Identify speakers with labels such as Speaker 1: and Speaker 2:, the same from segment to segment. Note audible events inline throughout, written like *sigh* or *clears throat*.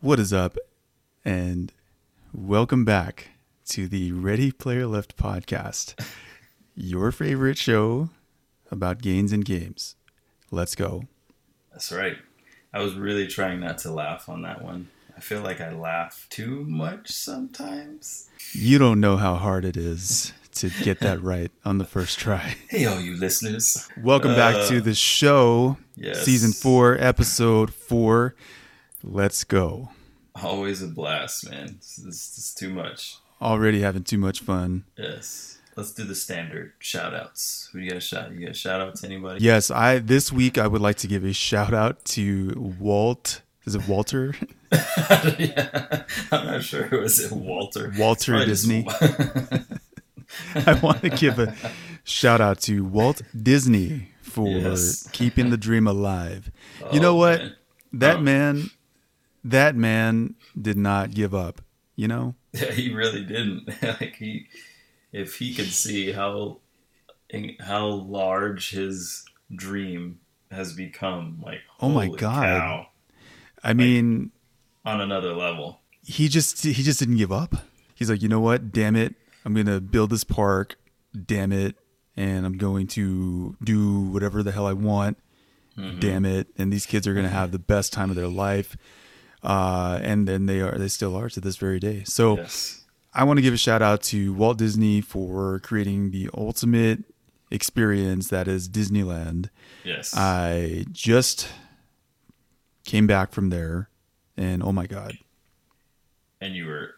Speaker 1: What is up? And welcome back to the Ready Player Left podcast, your favorite show about gains and games. Let's go.
Speaker 2: That's right. I was really trying not to laugh on that one. I feel like I laugh too much sometimes.
Speaker 1: You don't know how hard it is to get that *laughs* right on the first try.
Speaker 2: Hey, all you listeners.
Speaker 1: Welcome back
Speaker 2: Uh,
Speaker 1: to the show,
Speaker 2: yes.
Speaker 1: season four, episode four. Let's go.
Speaker 2: Always a blast, man. This is, this is too much.
Speaker 1: Already having too much fun.
Speaker 2: Yes. Let's do the standard shout outs. Who do you got a shout? You got a shout out to anybody?
Speaker 1: Yes, I this week I would like to give a shout out to Walt. Is it Walter? *laughs* *laughs*
Speaker 2: yeah. I'm not sure. Was it Walter?
Speaker 1: Walter Disney. *laughs* I want to give a shout out to Walt Disney for
Speaker 2: Yes.
Speaker 1: keeping the dream alive. you oh, know
Speaker 2: Oh,
Speaker 1: what?
Speaker 2: man.
Speaker 1: That
Speaker 2: Oh.
Speaker 1: man, that man did not give up. You know,
Speaker 2: Yeah, *laughs* he really didn't. *laughs* like he, if he could see how how large his dream has become, like
Speaker 1: Oh my God.
Speaker 2: cow,
Speaker 1: I mean,
Speaker 2: on another level.
Speaker 1: he just he just didn't give up. He's like, you know what? Damn it, I'm gonna build this park. Damn it, and I'm going to do whatever the hell I want.
Speaker 2: Mm-hmm.
Speaker 1: Damn it, and these kids are gonna have the best time of their life. Uh, and then they are they still are to this very day. So
Speaker 2: Yes,
Speaker 1: I want to give a shout out to Walt Disney for creating the ultimate experience that is Disneyland.
Speaker 2: yes.
Speaker 1: I just came back from there, and oh my god,
Speaker 2: and you were,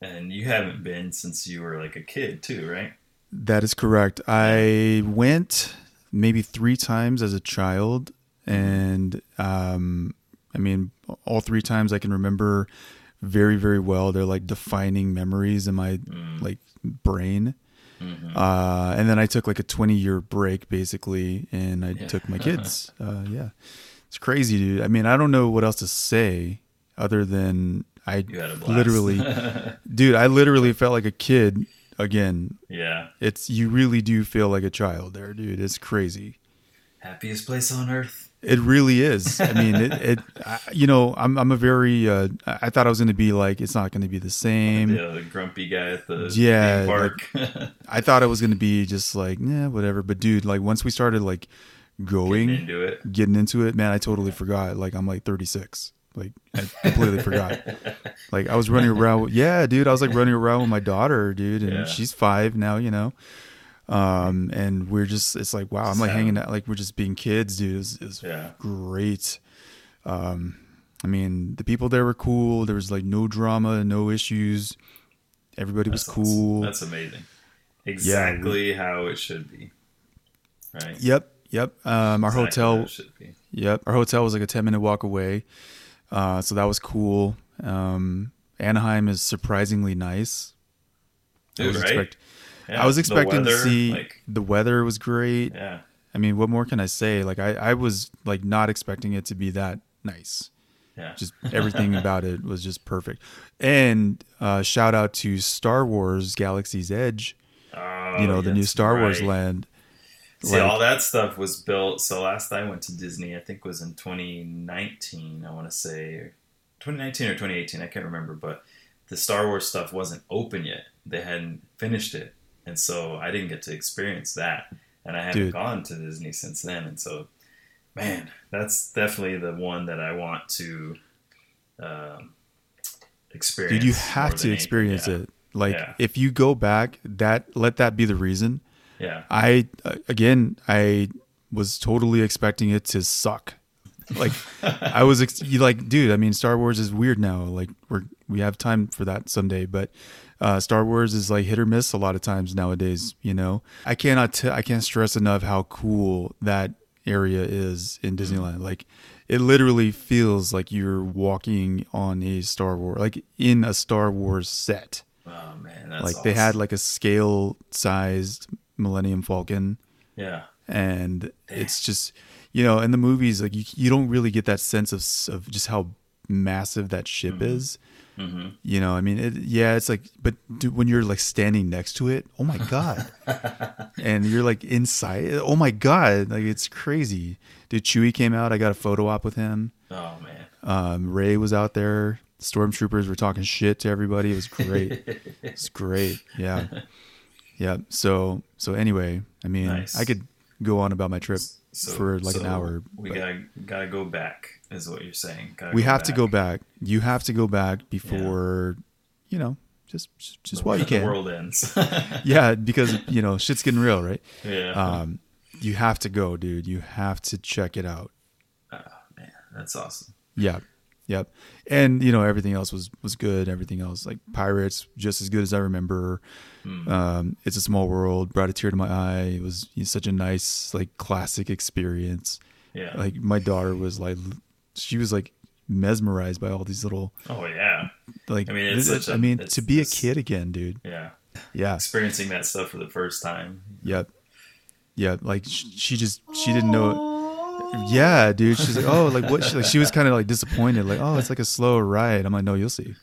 Speaker 2: and you haven't been since you were like a kid too, right?
Speaker 1: that is correct. I went maybe three times as a child, and um, I mean, all three times I can remember very, very well. They're like defining memories in my like brain. Uh, and then I took like a 20 year break basically, and I
Speaker 2: Yeah.
Speaker 1: took my kids. *laughs* Uh, yeah, it's crazy, dude. I mean, I don't know what else to say other than I
Speaker 2: You had a blast.
Speaker 1: literally, *laughs* dude, I literally felt like a kid again.
Speaker 2: yeah,
Speaker 1: It's you really do feel like a child there, dude. It's crazy.
Speaker 2: happiest place on earth.
Speaker 1: It really is. I mean, it. *laughs* it I, you know, I'm I'm a very. Uh, I thought I was going to be like it's not going to be the same.
Speaker 2: Yeah, the grumpy guy at the
Speaker 1: Yeah,
Speaker 2: theme park. *laughs*
Speaker 1: I thought it was going to be just like yeah, whatever. But dude, like once we started like going,
Speaker 2: Getting into it.
Speaker 1: getting into it, man, I totally forgot. Like I'm like 36. Like I *laughs* completely forgot. Like I was running around. With, yeah, dude, I was like running around with my daughter, dude, and
Speaker 2: Yeah.
Speaker 1: she's five now. You know, um, and we're just. It's like wow, I'm like
Speaker 2: Sad.
Speaker 1: hanging out. Like we're just being kids, dude. It's, it's
Speaker 2: Yeah.
Speaker 1: great. Um, I mean, the people there were cool. There was like no drama, no issues. Everybody was cool.
Speaker 2: That's amazing. Exactly how it should be. Right.
Speaker 1: Yep, yep. Um, our
Speaker 2: Exactly
Speaker 1: hotel,
Speaker 2: it should be.
Speaker 1: yep, our hotel was like a ten minute walk away, uh, so that was cool. Um, Anaheim is surprisingly nice. I was
Speaker 2: right?
Speaker 1: expect-
Speaker 2: Yeah,
Speaker 1: I was expecting to see
Speaker 2: like
Speaker 1: the weather was great.
Speaker 2: yeah,
Speaker 1: I mean, what more can I say? Like, I, I was like not expecting it to be that nice.
Speaker 2: yeah.
Speaker 1: Just everything *laughs* about it was just perfect. And uh, shout out to Star Wars Galaxy's Edge.
Speaker 2: Oh,
Speaker 1: You know, the new Star Wars land.
Speaker 2: See,
Speaker 1: Like-
Speaker 2: all that stuff was built. So last I went to Disney, I think was in 2019. I want to say 2019 or 2018. I can't remember, but the Star Wars stuff wasn't open yet. They hadn't finished it, and so I didn't get to experience that. And I haven't
Speaker 1: Dude.
Speaker 2: gone to Disney since then. And so, man, that's definitely the one that I want to um, experience.
Speaker 1: Dude, you have to experience
Speaker 2: Yeah.
Speaker 1: it. Like,
Speaker 2: Yeah.
Speaker 1: if you go back, that let that be the reason.
Speaker 2: Yeah.
Speaker 1: I uh, again, I was totally expecting it to suck. Like, I was ex- you like, dude. I mean, Star Wars is weird now. Like, we're we have time for that someday, but uh, Star Wars is like hit or miss a lot of times nowadays. You know, I cannot t- I can't stress enough how cool that area is in Disneyland. Like, it literally feels like you're walking on a Star Wars, like in a Star Wars set.
Speaker 2: Oh man, that's
Speaker 1: like they had like a scale sized Millennium Falcon
Speaker 2: yeah.
Speaker 1: and it's just you know in the movies like you, you don't really get that sense of of just how massive that ship is
Speaker 2: hmm
Speaker 1: you know i mean it, yeah it's like but dude, when you're like standing next to it oh my god *laughs* and you're like inside oh my god like it's crazy dude chewie came out i got a photo op with him
Speaker 2: Oh man.
Speaker 1: Um, Rey was out there. Stormtroopers were talking shit to everybody. It was great. *laughs* it's great. Yeah. Yeah. So so anyway, I mean,
Speaker 2: Nice.
Speaker 1: I could go on about my trip
Speaker 2: So-
Speaker 1: for like an hour.
Speaker 2: We
Speaker 1: but
Speaker 2: gotta gotta go back, is what you're saying. Gotta
Speaker 1: we have to go back. You have to go back before, you know, just just, while you
Speaker 2: the
Speaker 1: can.
Speaker 2: world ends. *laughs*
Speaker 1: Yeah, because you know shit's getting real, right?
Speaker 2: yeah.
Speaker 1: Um, you have to go, dude. You have to check it out.
Speaker 2: oh, man, that's awesome.
Speaker 1: Yeah. Yep. And you know everything else was was good. Everything else like Pirates just as good as I remember.
Speaker 2: Mm.
Speaker 1: Um, it's a small world brought a tear to my eye. It was such a nice like classic experience.
Speaker 2: Yeah.
Speaker 1: Like my daughter was like she was like mesmerized by all these little
Speaker 2: oh yeah.
Speaker 1: like
Speaker 2: I mean, it's a-
Speaker 1: I mean to be a kid again, dude.
Speaker 2: Yeah.
Speaker 1: Yeah.
Speaker 2: Experiencing that stuff for the first time.
Speaker 1: Yep. Yeah, like sh- she just she didn't know Yeah, dude. She's like, "Oh, like what?" She, like, she was kind of like disappointed, like, "Oh, it's like a slow ride." I'm like, "No, you'll see.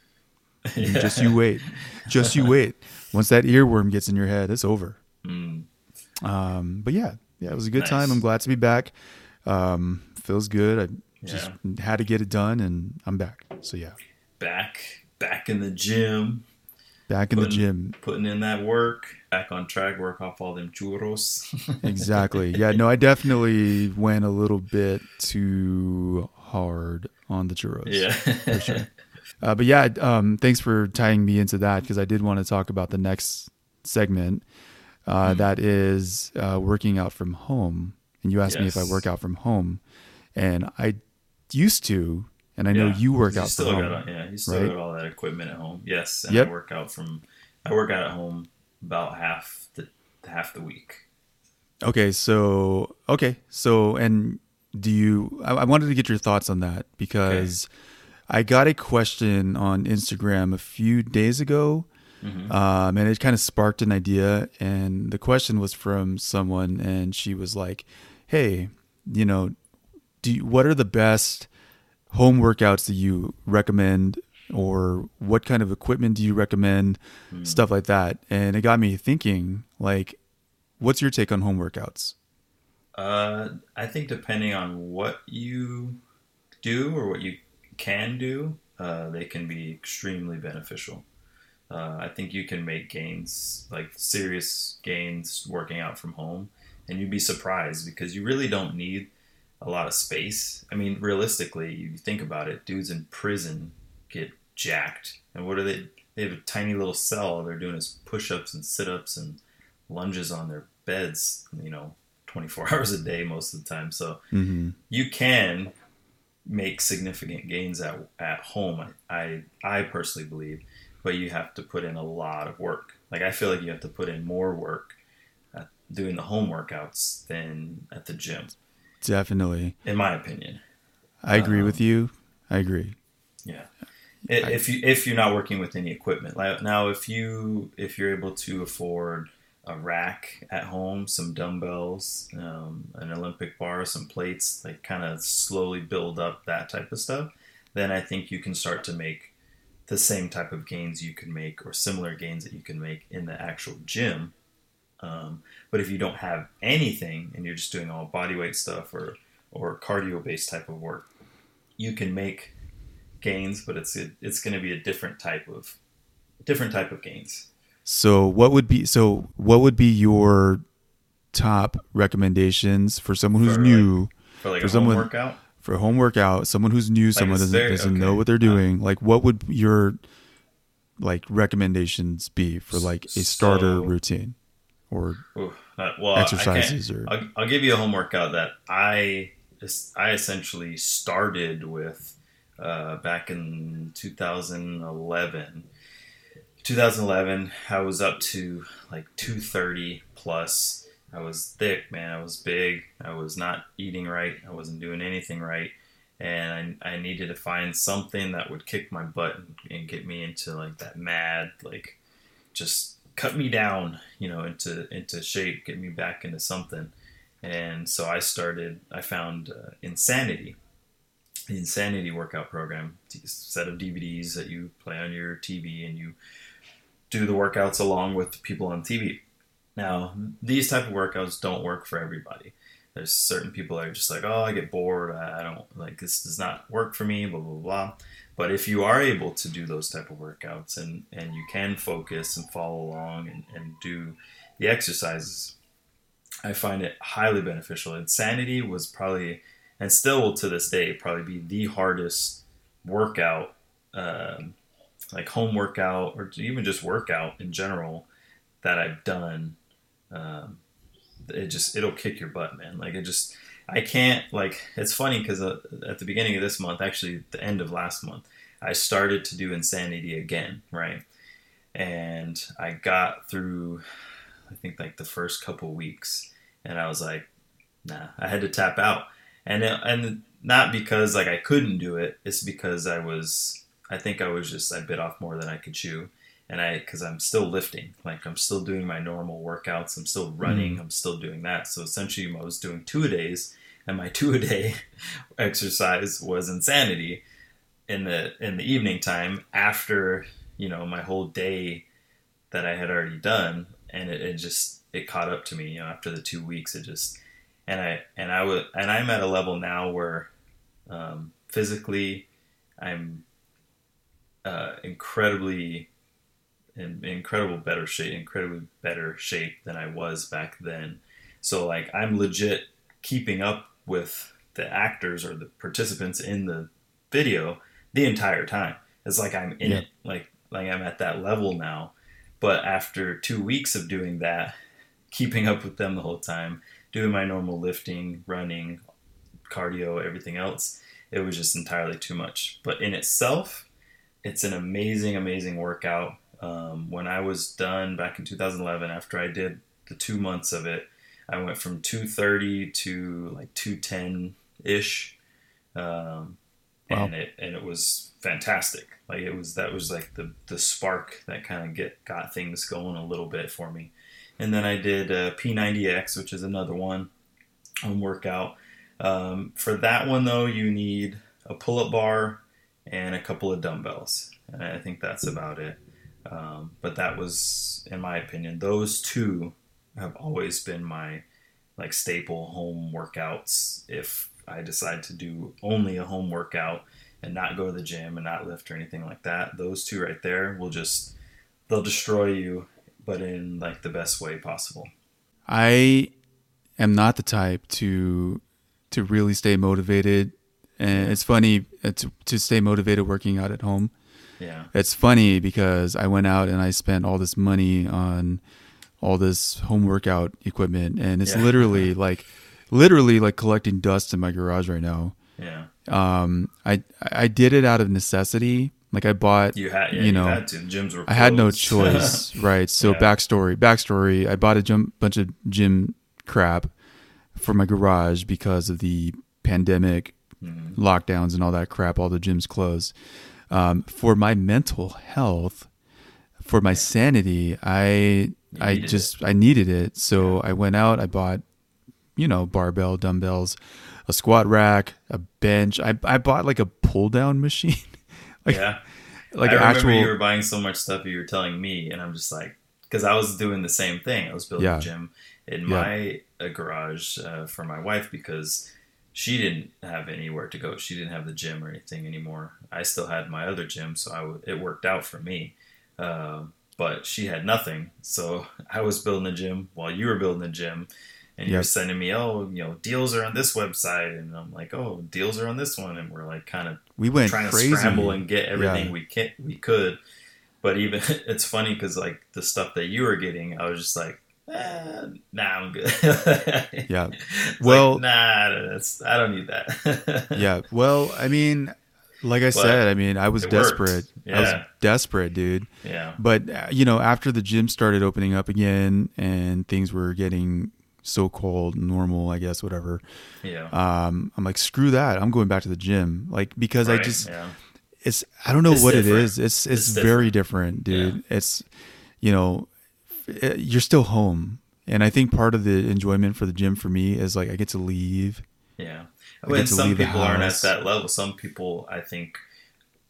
Speaker 1: You *laughs*
Speaker 2: Yeah.
Speaker 1: Just you wait. Just you wait. Once that earworm gets in your head, it's over."
Speaker 2: Mm.
Speaker 1: Um, but yeah, yeah, it was a good
Speaker 2: Nice.
Speaker 1: time. I'm glad to be back. Um, feels good. I just had to get it done, and I'm back. So yeah,
Speaker 2: Back back in the gym,
Speaker 1: back in the gym.
Speaker 2: putting in that work, back on track, work off all them churros. *laughs*
Speaker 1: Exactly. Yeah. No, I definitely went a little bit too hard on the churros.
Speaker 2: yeah.
Speaker 1: for sure. Uh, but yeah, um, thanks for tying me into that because I did want to talk about the next segment uh,
Speaker 2: Mhm.
Speaker 1: that is uh, working out from home. And you asked me if I work out from home, and I used to, and I know
Speaker 2: Yeah,
Speaker 1: you work out
Speaker 2: still
Speaker 1: from
Speaker 2: got yeah, you still
Speaker 1: right?
Speaker 2: got all that equipment at home. Yes, and
Speaker 1: Yep.
Speaker 2: I work out from I work out at home about half the half the week.
Speaker 1: Okay, so okay, so and do you? I, I wanted to get your thoughts on that because I got a question on Instagram a few days ago,
Speaker 2: Mhm.
Speaker 1: um, and it kind of sparked an idea. And the question was from someone, and she was like, "Hey, you know, do you, what are the best home workouts that you recommend?" Or what kind of equipment do you recommend?
Speaker 2: Hmm.
Speaker 1: Stuff like that. And it got me thinking, like, what's your take on home workouts?
Speaker 2: Uh, I think depending on what you do or what you can do, uh, they can be extremely beneficial. Uh, I think you can make gains, like serious gains, working out from home, and you'd be surprised because you really don't need a lot of space. I mean, realistically, you think about it, dudes in prison get jacked, and what are they? They have a tiny little cell. All they're doing is push-ups and sit-ups and lunges on their beds. You know, 24 *laughs* hours a day most of the time. So
Speaker 1: Mm-hmm.
Speaker 2: you can make significant gains at, at home. I, I personally believe, but you have to put in a lot of work. Like I feel like you have to put in more work doing the home workouts than at the gym,
Speaker 1: Definitely.
Speaker 2: in my opinion.
Speaker 1: I agree
Speaker 2: Um,
Speaker 1: with you. I agree.
Speaker 2: Yeah. I- If you if you're not working with any equipment, like now if you if you're able to afford a rack at home, some dumbbells, um, an Olympic bar, some plates, like kind of slowly build up that type of stuff, then I think you can start to make the same type of gains you can make or similar gains that you can make in the actual gym. Um, but if you don't have anything and you're just doing all body weight stuff or or cardio based type of work, you can make gains, but it's it's going to be a different type of different type of gains.
Speaker 1: So what would be so what would be your top recommendations for someone who's
Speaker 2: For,
Speaker 1: new
Speaker 2: For like
Speaker 1: For
Speaker 2: a
Speaker 1: someone-
Speaker 2: home workout,
Speaker 1: for a home workout, someone who's new, someone
Speaker 2: it's
Speaker 1: doesn't
Speaker 2: very-
Speaker 1: doesn't know what they're
Speaker 2: Uh,
Speaker 1: doing. like what would your like recommendations be for like a starter
Speaker 2: So-
Speaker 1: routine or
Speaker 2: Ooh, uh, well,
Speaker 1: exercises or
Speaker 2: I'll, I'll give you a home workout that I I essentially started with uh, back in 2011. 2011, I was up to like 230 plus. I was thick, man. I was big. I was not eating right. I wasn't doing anything right. And I, I needed to find something that would kick my butt and, and get me into like that mad, like just cut me down, you know, into into shape, get me back into something. And so I started. I found uh, Insanity, the Insanity workout program, set of DVDs that you play on your TV, and you do the workouts along with the people on TV. Now, these type of workouts don't work for everybody. There's certain people that are just like, oh, I get bored. I, I don't like this does not work for me. Blah blah blah. But if you are able to do those type of workouts and and you can focus and follow along and, and do the exercises, I find it highly beneficial. Insanity was probably and still to this day probably be the hardest workout, um, like home workout or even just workout in general that I've done. Um, it just it'll kick your butt, man. Like it just I can't like it's funny because uh, at the beginning of this month, actually the end of last month, I started to do insanity again, right? And I got through I think like the first couple weeks, and I was like, nah, I had to tap out, and it, and not because like I couldn't do it, it's because I was I think I was just I bit off more than I could chew and I because I'm still lifting, like I'm still doing my normal workouts, I'm still running, mm. I'm still doing that. So essentially, I was doing two a days, and my *laughs* two a day exercise was insanity in the in the evening time after you know my whole day that I had already done, and it, it just it caught up to me. You know, after the two weeks, it just and I and I would and I'm at a level now where um, physically I'm uh, incredibly in incredible better shape, incredibly better shape than I was back then. So like I'm legit keeping up with the actors or the participants in the video the entire time. It's like I'm in yeah. it, like like I'm at that level now. But after two weeks of doing that, keeping up with them the whole time, doing my normal lifting, running, cardio, everything else, it was just entirely too much. But in itself, it's an amazing, amazing workout. Um, when I was done back in 2011, after I did the two months of it, I went from 230 to like 210 ish, um, wow. and it and it was fantastic. Like it was that was like the the spark that kind of get got things going a little bit for me. And then I did uh, P90X, which is another one home workout. Um, for that one though, you need a pull-up bar and a couple of dumbbells, and I think that's about it. Um, but that was, in my opinion, those two have always been my like staple home workouts. If I decide to do only a home workout and not go to the gym and not lift or anything like that, those two right there will just they'll destroy you, but in like the best way possible.
Speaker 1: I am not the type to to really stay motivated, and it's funny uh, to to stay motivated working out at home
Speaker 2: yeah.
Speaker 1: It's funny because I went out and I spent all this money on all this home workout equipment and it's yeah. literally *laughs* like literally like collecting dust in my garage right now.
Speaker 2: Yeah.
Speaker 1: Um I I did it out of necessity. Like I bought
Speaker 2: you had yeah, you know had gyms were
Speaker 1: I had no *laughs* choice, right? So yeah. backstory, backstory, I bought a gym, bunch of gym crap for my garage because of the pandemic mm-hmm. lockdowns and all that crap, all the gyms closed um, for my mental health, for my sanity, I I just it. I needed it. So I went out. I bought, you know, barbell, dumbbells, a squat rack, a bench. I I bought like a pull down machine. *laughs*
Speaker 2: like, yeah. Like I remember actual, you were buying so much stuff you were telling me, and I'm just like, because I was doing the same thing. I was building yeah. a gym in yeah. my uh, garage uh, for my wife because she didn't have anywhere to go. She didn't have the gym or anything anymore. I still had my other gym, so I w- it worked out for me. Uh, but she had nothing, so *laughs* I was building a gym while you were building a gym, and you're sending me, oh, you know, deals are on this website, and I'm like, oh, deals are on this one, and we're like, kind of
Speaker 1: we went
Speaker 2: trying
Speaker 1: crazy.
Speaker 2: to scramble and get everything yeah. we can we could. But even *laughs* it's funny because like the stuff that you were getting, I was just like, eh, nah, I'm good. *laughs*
Speaker 1: yeah. Well,
Speaker 2: like, nah, I don't need that. *laughs*
Speaker 1: yeah. Well, I mean, like I but said, I mean, I was desperate. Yeah. I was desperate, dude.
Speaker 2: Yeah.
Speaker 1: But uh, you know, after the gym started opening up again and things were getting so called normal, I guess, whatever.
Speaker 2: Yeah.
Speaker 1: Um, I'm like, screw that. I'm going back to the gym, like because right, I just, yeah. it's I don't know it's what different. it is. It's it's, it's very different, dude. Yeah. It's you know, Uh, you're still home. And I think part of the enjoyment for the gym for me is like I get to leave.
Speaker 2: Yeah. I mean, some people aren't at that level. Some people, I think,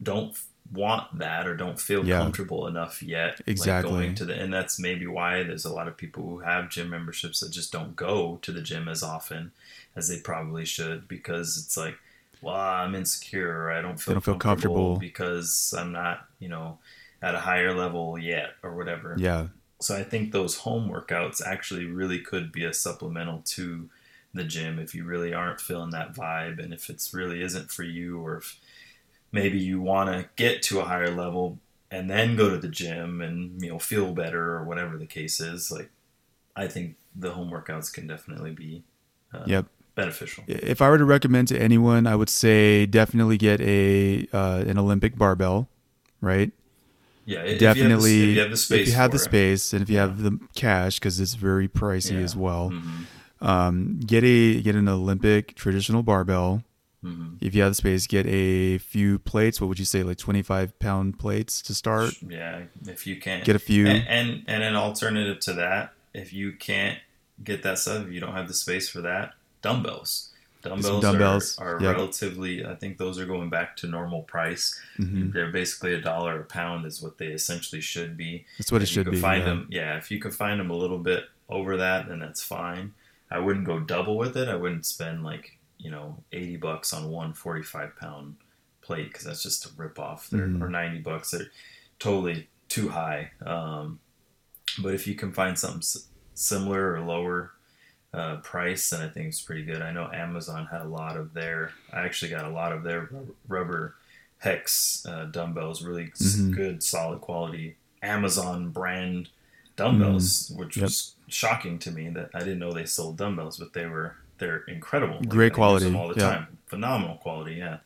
Speaker 2: don't want that or don't feel
Speaker 1: Yeah.
Speaker 2: comfortable enough yet like,
Speaker 1: Exactly.
Speaker 2: going to the and that's maybe why there's a lot of people who have gym memberships that just don't go to the gym as often as they probably should because it's like well i'm insecure or i don't feel,
Speaker 1: don't feel
Speaker 2: comfortable,
Speaker 1: comfortable.
Speaker 2: because i'm not you know at a higher level yet or whatever
Speaker 1: Yeah.
Speaker 2: So I think those home workouts actually really could be a supplemental to the gym if you really aren't feeling that vibe and if it's really isn't for you or if maybe you want to get to a higher level and then go to the gym and you know feel better or whatever the case is like I think the home workouts can definitely be uh,
Speaker 1: Yep.
Speaker 2: beneficial.
Speaker 1: If I were to recommend to anyone, I would say definitely get a uh, an Olympic barbell, right?
Speaker 2: Yeah,
Speaker 1: definitely
Speaker 2: you have the, if you have the space,
Speaker 1: if you have the space and if you have the cash because it's very pricey
Speaker 2: Yeah.
Speaker 1: as well.
Speaker 2: Mhm,
Speaker 1: um, get a get an olympic traditional barbell.
Speaker 2: Mhm.
Speaker 1: if you have the space get a few plates. What would you say like 25 pound plates to start?
Speaker 2: Yeah, if you can't
Speaker 1: get a few.
Speaker 2: And, and and an alternative to that, if you can't get that stuff, if you don't have the space for that, dumbbells. Dumbbells,
Speaker 1: dumbbells,
Speaker 2: are, are
Speaker 1: yep.
Speaker 2: relatively. I think those are going back to normal price.
Speaker 1: Mhm.
Speaker 2: They're basically a dollar a pound is what they essentially should be.
Speaker 1: that's what it
Speaker 2: If you
Speaker 1: should be
Speaker 2: Find
Speaker 1: yeah.
Speaker 2: them, yeah. If you can find them a little bit over that, then that's fine. I wouldn't go double with it. I wouldn't spend like you know eighty bucks on one 45 pound plate because that's just a rip off.
Speaker 1: Mhm.
Speaker 2: Or ninety bucks. They're totally too high. Um, but if you can find something s- similar or lower uh, price, and I think it's pretty good. I know Amazon had a lot of their. I actually got a lot of their rubber hex uh, dumbbells, really s
Speaker 1: Mhm.
Speaker 2: good, solid quality Amazon brand dumbbells, which
Speaker 1: Mm-hmm. Yep.
Speaker 2: was shocking to me that I didn't know they sold dumbbells, but they were they're incredible.
Speaker 1: Great quality,
Speaker 2: them all the
Speaker 1: yeah.
Speaker 2: time. Phenomenal quality, yeah.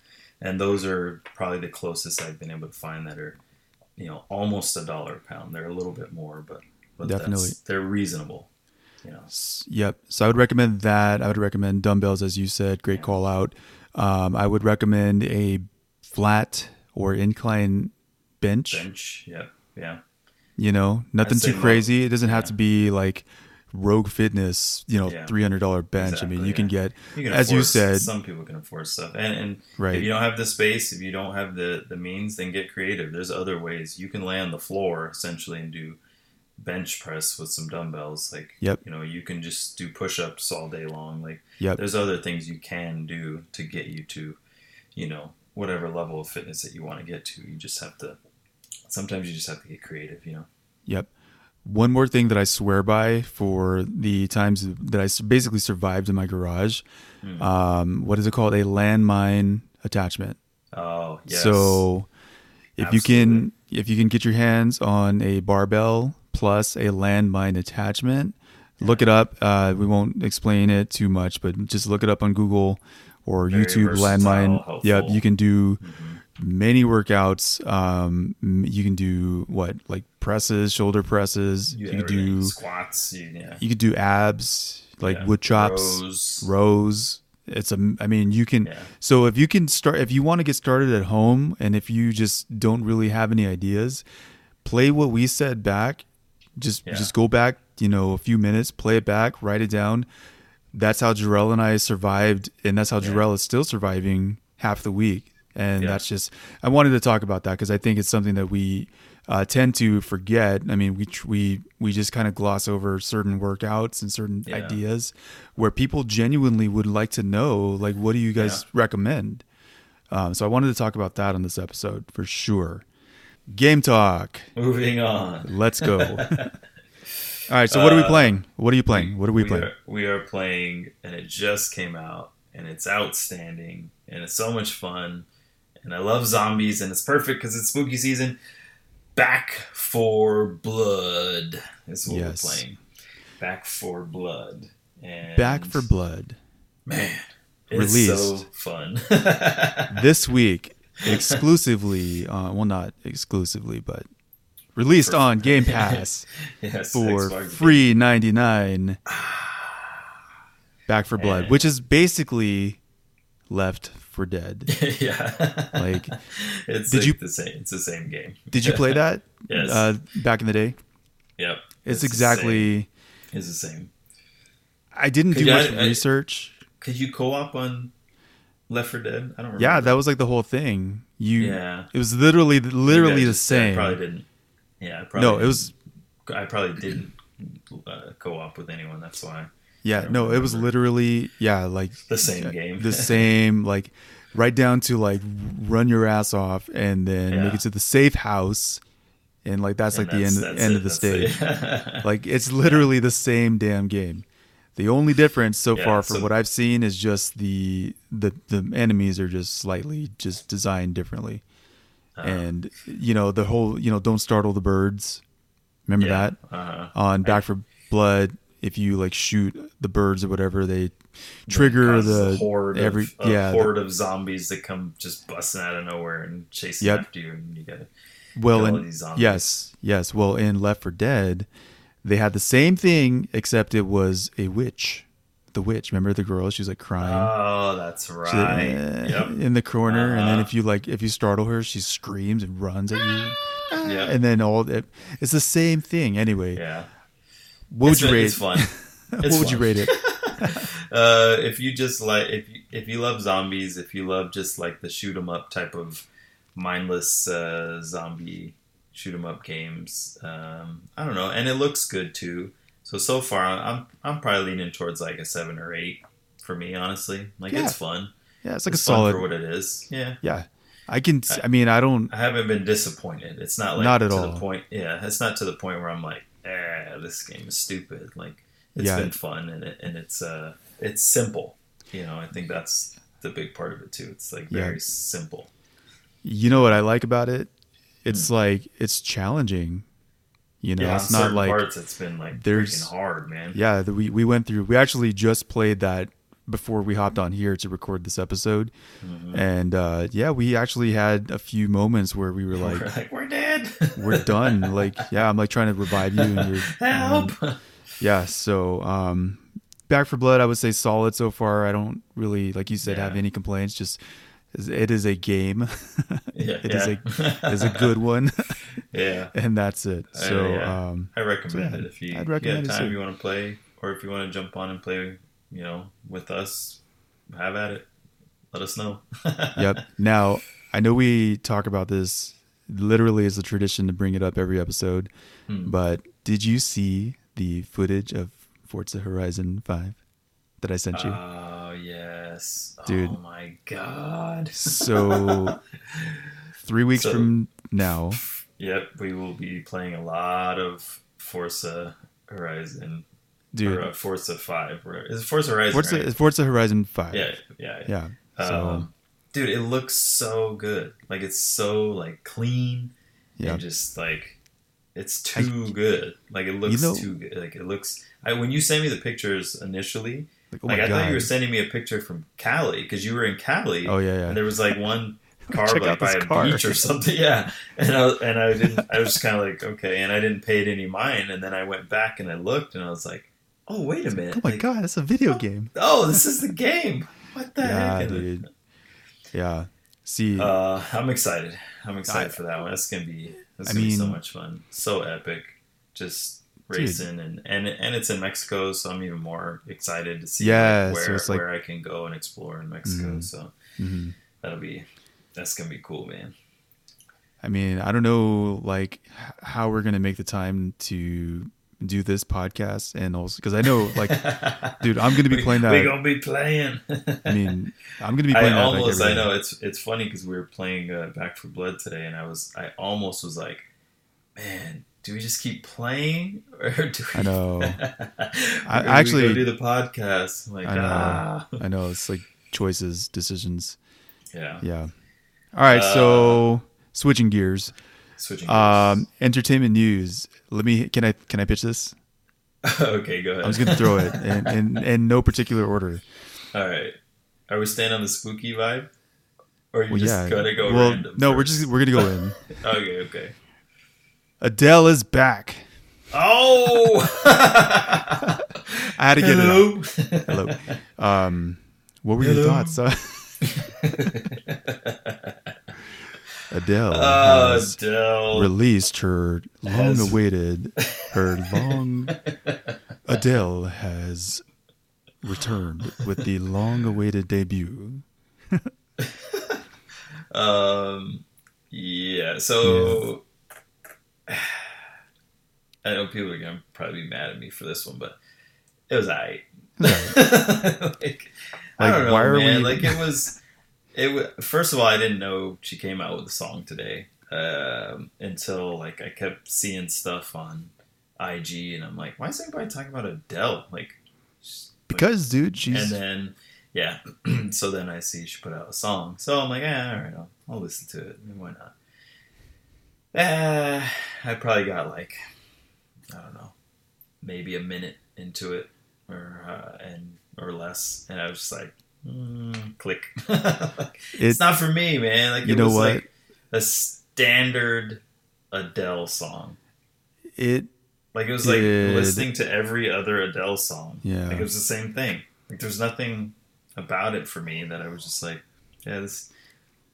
Speaker 2: And those are probably the closest I've been able to find that are, you know, almost a dollar a pound. They're a little bit more, but, but
Speaker 1: Definitely.
Speaker 2: they're reasonable. You know,
Speaker 1: Yep. So I would recommend that. I would recommend dumbbells, as you said. Great call out. Um, I would recommend a flat or incline bench.
Speaker 2: bench, Yep. yeah.
Speaker 1: You know, nothing too crazy. It doesn't have to be like Rogue Fitness. You know,
Speaker 2: Yeah.
Speaker 1: three hundred dollar bench. I mean, you can get
Speaker 2: You can
Speaker 1: As you said-
Speaker 2: some people can afford stuff, and and
Speaker 1: right.
Speaker 2: if you don't have the space, if you don't have the the means, then get creative. There's other ways you can lay on the floor essentially and do bench press with some dumbbells. Like,
Speaker 1: Yep.
Speaker 2: you know, you can just do push ups all day long. Like,
Speaker 1: Yep.
Speaker 2: there's other things you can do to get you to, you know, whatever level of fitness that you want to get to. You just have to. Sometimes you just have to get creative. You know.
Speaker 1: Yep. One more thing that I swear by for the times that I basically survived in my garage.
Speaker 2: Mm.
Speaker 1: Um, what is it called? A landmine attachment.
Speaker 2: Oh yes.
Speaker 1: So if you can if you can get your hands on a barbell plus a landmine attachment, look it up. Uh, we won't explain it too much, but just look it up on Google or
Speaker 2: Very
Speaker 1: YouTube
Speaker 2: versatile,
Speaker 1: landmine. Yep, you can do
Speaker 2: Mhm.
Speaker 1: many workouts. Um, you can do what like presses, shoulder presses. You, can do
Speaker 2: squats. You, yeah.
Speaker 1: you could do abs like
Speaker 2: Yeah.
Speaker 1: wood chops,
Speaker 2: Rows.
Speaker 1: rows. It's a. I mean, you can.
Speaker 2: Yeah.
Speaker 1: So if you can start, if you want to get started at home, and if you just don't really have any ideas, play what we said back. Just
Speaker 2: Yeah.
Speaker 1: just go back, you know, a few minutes, play it back, write it down. That's how Jarrell and I survived, and that's how
Speaker 2: Yeah.
Speaker 1: Jarrell is still surviving half the week. And
Speaker 2: Yeah.
Speaker 1: that's just I wanted to talk about that because I think it's something that we uh, tend to forget. I mean, we we we just kind of gloss over certain workouts and certain
Speaker 2: Yeah.
Speaker 1: ideas where people genuinely would like to know, like, what do you guys recommend? Um, so I wanted to talk about that on this episode for sure. Game talk.
Speaker 2: Moving on.
Speaker 1: Let's go. *laughs* All right. So what are we
Speaker 2: Uh,
Speaker 1: playing? What are you playing? What are we,
Speaker 2: we
Speaker 1: playing?
Speaker 2: Are, we are playing, and it just came out, and it's outstanding, and it's so much fun, and I love zombies, and it's perfect because it's spooky season. Back for Blood is what
Speaker 1: Yes.
Speaker 2: we're playing. Back for Blood. And
Speaker 1: Back for Blood
Speaker 2: man, it's
Speaker 1: Released.
Speaker 2: so fun. *laughs*
Speaker 1: this week exclusively. Uh, well, not exclusively, but released
Speaker 2: For-
Speaker 1: on Game *laughs* Pass
Speaker 2: yes,
Speaker 1: for
Speaker 2: Xbox
Speaker 1: free ninety nine. Back for Blood,
Speaker 2: And-
Speaker 1: which is basically Left for Dead. *laughs*
Speaker 2: yeah.
Speaker 1: Like, *laughs*
Speaker 2: it's
Speaker 1: did
Speaker 2: like
Speaker 1: you-
Speaker 2: the same? It's the same game.
Speaker 1: Did you play that?
Speaker 2: Yes.
Speaker 1: Uh, back in the day,
Speaker 2: yep.
Speaker 1: it's,
Speaker 2: the
Speaker 1: exactly.
Speaker 2: same. It's the same.
Speaker 1: I didn't
Speaker 2: Could
Speaker 1: do much
Speaker 2: I- I-
Speaker 1: research.
Speaker 2: Could you co-op on Left for Dead? I don't remember.
Speaker 1: Yeah, that was like the whole thing. You,
Speaker 2: Yeah.
Speaker 1: it was literally literally the
Speaker 2: just- I
Speaker 1: same.
Speaker 2: probably didn't. Yeah, I probably
Speaker 1: no, it
Speaker 2: didn't-
Speaker 1: was
Speaker 2: I probably didn't uh, co-op with anyone. That's why
Speaker 1: yeah, no, it was literally yeah, like
Speaker 2: the same game.
Speaker 1: the *laughs* same like right down to like run your ass off and then
Speaker 2: Yeah.
Speaker 1: make it to the safe house and like that's
Speaker 2: And
Speaker 1: like the end end
Speaker 2: it,
Speaker 1: of the
Speaker 2: that's
Speaker 1: stage.
Speaker 2: it. *laughs*
Speaker 1: like it's literally the same damn game. The only difference so
Speaker 2: Yeah,
Speaker 1: far from
Speaker 2: so-
Speaker 1: what I've seen is just the the the enemies are just slightly just designed differently.
Speaker 2: Uh,
Speaker 1: and you know the whole you know don't startle the birds. Remember
Speaker 2: yeah,
Speaker 1: that?
Speaker 2: uh,
Speaker 1: on Back for Blood, if you like shoot the birds or whatever, they trigger
Speaker 2: causes
Speaker 1: the
Speaker 2: horde
Speaker 1: every
Speaker 2: of,
Speaker 1: yeah. the-
Speaker 2: horde of zombies that come just busting out of nowhere and chasing
Speaker 1: Yep.
Speaker 2: after you, and you gotta
Speaker 1: well,
Speaker 2: kill all
Speaker 1: in,
Speaker 2: these zombies.
Speaker 1: yes, yes. Well, in Left for Dead, they had the same thing except it was a witch. The witch, remember the girl? She was like crying
Speaker 2: Oh, that's right.
Speaker 1: uh,
Speaker 2: yep.
Speaker 1: in the corner, and then
Speaker 2: Uh-huh.
Speaker 1: if you like, if you startle her, she screams and runs at you.
Speaker 2: Yep.
Speaker 1: And then all it, it's the same thing. Anyway,
Speaker 2: Yeah.
Speaker 1: what would you rate?
Speaker 2: It's fun. *laughs*
Speaker 1: what
Speaker 2: It's
Speaker 1: would you rate it? *laughs*
Speaker 2: uh, if you just like if you, if you love zombies, if you love just like the shoot 'em up type of mindless uh, zombie shoot 'em up games, um, I don't know, and it looks good too. So so far, I'm I'm probably leaning towards like a seven or eight for me, honestly. Like
Speaker 1: Yeah.
Speaker 2: it's fun.
Speaker 1: Yeah, it's like
Speaker 2: it's
Speaker 1: a solid.
Speaker 2: for what it is. Yeah.
Speaker 1: Yeah, I can. I mean, I don't.
Speaker 2: I haven't been disappointed. It's not like
Speaker 1: Not at
Speaker 2: to
Speaker 1: all.
Speaker 2: the point. Yeah, it's not to the point where I'm like, eh, this game is stupid. Like it's
Speaker 1: Yeah.
Speaker 2: been fun and it, and it's uh it's simple. You know, I think that's the big part of it too. It's like
Speaker 1: Yeah.
Speaker 2: very simple.
Speaker 1: You know what I like about it? It's like it's challenging. You know,
Speaker 2: Hmm. yeah,
Speaker 1: it's not like
Speaker 2: parts. It's been like
Speaker 1: there's-
Speaker 2: freaking hard, man.
Speaker 1: yeah. We we went through. We actually just played that before we hopped on here to record this episode,
Speaker 2: Mhm.
Speaker 1: and uh, yeah, we actually had a few moments where we were *laughs* like,
Speaker 2: we're like we're dead. *laughs*
Speaker 1: "We're done." like, yeah, I'm like trying to revive you, and you're *laughs*
Speaker 2: Help.
Speaker 1: yeah. So, um, Back for Blood, I would say solid so far. I don't really, like you said,
Speaker 2: Yeah.
Speaker 1: have any complaints. Just it is a game. *laughs*
Speaker 2: yeah,
Speaker 1: it is
Speaker 2: yeah.
Speaker 1: a is a good one, *laughs*
Speaker 2: yeah.
Speaker 1: and that's it.
Speaker 2: Uh,
Speaker 1: So,
Speaker 2: yeah.
Speaker 1: um,
Speaker 2: I recommend
Speaker 1: So,
Speaker 2: it if you,
Speaker 1: I'd
Speaker 2: if you
Speaker 1: recommend
Speaker 2: have
Speaker 1: it
Speaker 2: time, you want to play, or if you want to jump on and play, you know, with us, have at it. Let us know. *laughs*
Speaker 1: yep. Now, I know we talk about this literally as a tradition to bring it up every episode,
Speaker 2: Hmm.
Speaker 1: but did you see the footage of Forza Horizon 5 that I sent you?
Speaker 2: Oh yes,
Speaker 1: Dude.
Speaker 2: Oh my god.
Speaker 1: so, three weeks
Speaker 2: So-
Speaker 1: from now,
Speaker 2: yep, we will be playing a lot of Forza Horizon
Speaker 1: dude,
Speaker 2: or uh, Forza Five. Is it Forza Horizon?
Speaker 1: Forza,
Speaker 2: right?
Speaker 1: Forza Horizon 5.
Speaker 2: Yeah, yeah, yeah.
Speaker 1: Yeah. So,
Speaker 2: Um, dude, it looks so good. Like it's so like clean
Speaker 1: yeah.
Speaker 2: and just like it's too good. Like it looks
Speaker 1: know-
Speaker 2: too good. Like it looks. I, when you sent me the pictures initially,
Speaker 1: Like, oh
Speaker 2: like I
Speaker 1: God.
Speaker 2: thought you were sending me a picture from Cali because you were in Cali.
Speaker 1: oh, yeah, yeah.
Speaker 2: And there was like one *laughs* car
Speaker 1: Check
Speaker 2: like by a
Speaker 1: car.
Speaker 2: beach or something. *laughs* Yeah, and I was- and I didn't. I was just kind of like okay, and I didn't pay it any mind. And then I went back and I looked and I was like, oh wait a minute.
Speaker 1: Oh my
Speaker 2: like,
Speaker 1: God, that's a video game.
Speaker 2: Oh, this is the game. What the
Speaker 1: Yeah,
Speaker 2: heck?
Speaker 1: dude. Yeah. See,
Speaker 2: Uh, I'm excited. I'm excited
Speaker 1: I-
Speaker 2: for that one. That's gonna be. That's
Speaker 1: I
Speaker 2: gonna be so much fun. So epic. Just
Speaker 1: Dude.
Speaker 2: racing and and and it's in Mexico, so I'm even more excited to see
Speaker 1: Yeah,
Speaker 2: like,
Speaker 1: so
Speaker 2: where
Speaker 1: it's like-
Speaker 2: where I can go and explore in Mexico.
Speaker 1: Mhm.
Speaker 2: So
Speaker 1: mhm.
Speaker 2: that'll be that's gonna be cool, man.
Speaker 1: I mean, I don't know, like, how we're gonna make the time to do this podcast, and also because I know, like, *laughs* dude, I'm gonna be
Speaker 2: We-
Speaker 1: playing that.
Speaker 2: we're gonna be playing.
Speaker 1: I mean, I'm gonna be *laughs*
Speaker 2: I
Speaker 1: playing that.
Speaker 2: almost.
Speaker 1: every
Speaker 2: I know it's it's funny because we were playing uh, Back for Blood today, and I was I almost was like, man, do we just keep playing *laughs* or do we?
Speaker 1: I know. *laughs*
Speaker 2: I
Speaker 1: actually-
Speaker 2: do the podcast. I'm like
Speaker 1: I know.
Speaker 2: ah,
Speaker 1: I know it's like choices, decisions.
Speaker 2: yeah.
Speaker 1: Yeah. All right,
Speaker 2: Uh,
Speaker 1: so switching gears.
Speaker 2: Switching.
Speaker 1: Um,
Speaker 2: gears.
Speaker 1: entertainment news. Let me. Can I? Can I pitch this? *laughs*
Speaker 2: okay, go ahead.
Speaker 1: I'm just gonna throw it in, in in no particular order.
Speaker 2: All right. Are we staying on the spooky vibe, or you
Speaker 1: Well,
Speaker 2: just
Speaker 1: yeah.
Speaker 2: gotta go
Speaker 1: well,
Speaker 2: random?
Speaker 1: no, we're just we're gonna go in.
Speaker 2: okay. Okay.
Speaker 1: Adele is back.
Speaker 2: Oh. *laughs*
Speaker 1: I had to get it out.
Speaker 2: Hello.
Speaker 1: Hello. Um, what were your
Speaker 2: Hello.
Speaker 1: thoughts? *laughs* Uh, Adele
Speaker 2: Oh,
Speaker 1: has
Speaker 2: Adele.
Speaker 1: released her long-awaited, her *laughs* long. Adele has returned with the long-awaited debut.
Speaker 2: um, yeah. So I know people are gonna probably be mad at me for this one, but it was alright. *laughs* like, I
Speaker 1: Like,
Speaker 2: don't know,
Speaker 1: why are
Speaker 2: man.
Speaker 1: we-
Speaker 2: Like it was. It was. first of all, I didn't know she came out with a song today um, until like I kept seeing stuff on IG, and I'm like, why is everybody talking about Adele? Like, she's- like,
Speaker 1: Because, dude, she's
Speaker 2: and then yeah, *clears throat* so then I see she put out a song, so I'm like, yeah, all right, I'll, I'll listen to it. I mean, why not? Uh, I probably got like I don't know, maybe a minute into it, or uh, and or less, and I was just like, mm, click. *laughs* it's
Speaker 1: it,
Speaker 2: not for me, man. Like
Speaker 1: You
Speaker 2: it
Speaker 1: know
Speaker 2: was
Speaker 1: what?
Speaker 2: like a standard Adele song.
Speaker 1: it,
Speaker 2: Like it was like
Speaker 1: Did-
Speaker 2: listening to every other Adele song.
Speaker 1: yeah.
Speaker 2: Like it was the same thing. Like there's nothing about it for me that I was just like, yeah, this.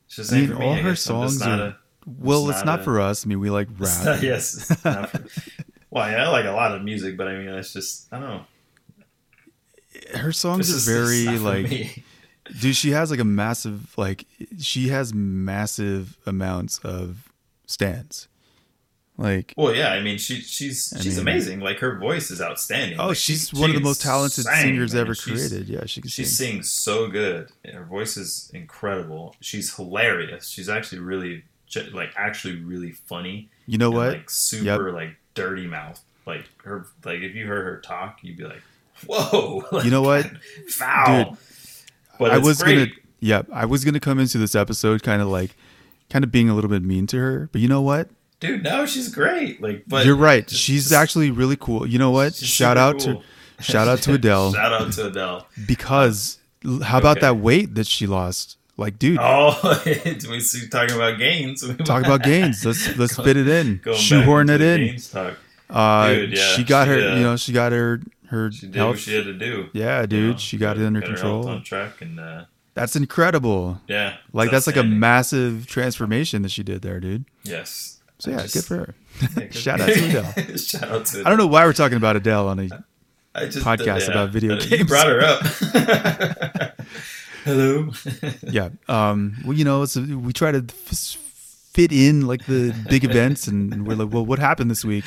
Speaker 2: It's just
Speaker 1: I mean,
Speaker 2: for me.
Speaker 1: all her
Speaker 2: guess I'm just
Speaker 1: songs
Speaker 2: not
Speaker 1: are-
Speaker 2: a-
Speaker 1: well,
Speaker 2: it's
Speaker 1: it's
Speaker 2: not
Speaker 1: not
Speaker 2: a-
Speaker 1: for us. I mean, we like rap.
Speaker 2: not- yes. for- *laughs* well, yeah, I like a lot of music, but I mean, it's just I don't know.
Speaker 1: Her songs
Speaker 2: This
Speaker 1: are
Speaker 2: is-
Speaker 1: very like, dude. She has like a massive like. She has massive amounts of stans. Like,
Speaker 2: Well, yeah, I mean, she she's
Speaker 1: I
Speaker 2: she's
Speaker 1: mean-
Speaker 2: amazing. Like her voice is outstanding.
Speaker 1: oh,
Speaker 2: Like,
Speaker 1: she's
Speaker 2: she-
Speaker 1: one
Speaker 2: she
Speaker 1: of the most talented
Speaker 2: sing,
Speaker 1: singers
Speaker 2: man.
Speaker 1: ever
Speaker 2: She's-
Speaker 1: created. Yeah, she can
Speaker 2: She
Speaker 1: sing.
Speaker 2: sings so good. Her voice is incredible. She's hilarious. She's actually really, like, actually really funny.
Speaker 1: You know
Speaker 2: and,
Speaker 1: what?
Speaker 2: Like super, like dirty mouth. Like her, like if you heard her talk, you'd be like, "Whoa!" *laughs* Like,
Speaker 1: You know what? *laughs*
Speaker 2: Foul.
Speaker 1: Dude,
Speaker 2: but
Speaker 1: I was
Speaker 2: great.
Speaker 1: gonna, yeah, I was gonna come into this episode kind of like, kind of being a little bit mean to her. But you know what?
Speaker 2: dude. No, she's great. Like, but
Speaker 1: You're right.
Speaker 2: just-
Speaker 1: She's
Speaker 2: just-
Speaker 1: actually really cool. You know what? Shout out
Speaker 2: cool.
Speaker 1: to, shout out to *laughs* Adele
Speaker 2: Shout out to Adele.
Speaker 1: because how about
Speaker 2: Okay.
Speaker 1: that weight that she lost? Like, dude,
Speaker 2: Oh, *laughs* we see talking about gains. *laughs*
Speaker 1: talk about gains. Let's *laughs* let's fit it in, shoehorn it in. Uh,
Speaker 2: Dude, yeah,
Speaker 1: she got
Speaker 2: she,
Speaker 1: her,
Speaker 2: uh,
Speaker 1: you know, she got her her
Speaker 2: She did
Speaker 1: health.
Speaker 2: what she had to do.
Speaker 1: yeah,
Speaker 2: you
Speaker 1: dude,
Speaker 2: know,
Speaker 1: she got it under
Speaker 2: health
Speaker 1: control.
Speaker 2: on track, and uh,
Speaker 1: That's incredible.
Speaker 2: yeah,
Speaker 1: Like that's like a massive transformation that she did there, dude.
Speaker 2: yes.
Speaker 1: So yeah,
Speaker 2: just-
Speaker 1: good for her.
Speaker 2: yeah, good-
Speaker 1: Shout out to Adele.
Speaker 2: Shout out to.
Speaker 1: I don't know why we're talking about Adele on a
Speaker 2: I just,
Speaker 1: podcast about video
Speaker 2: You
Speaker 1: games.
Speaker 2: brought her up. Hello. *laughs*
Speaker 1: yeah. Um. Well, you know, it's we try to f- fit in like the big *laughs* events, and we're like, well, what happened this week?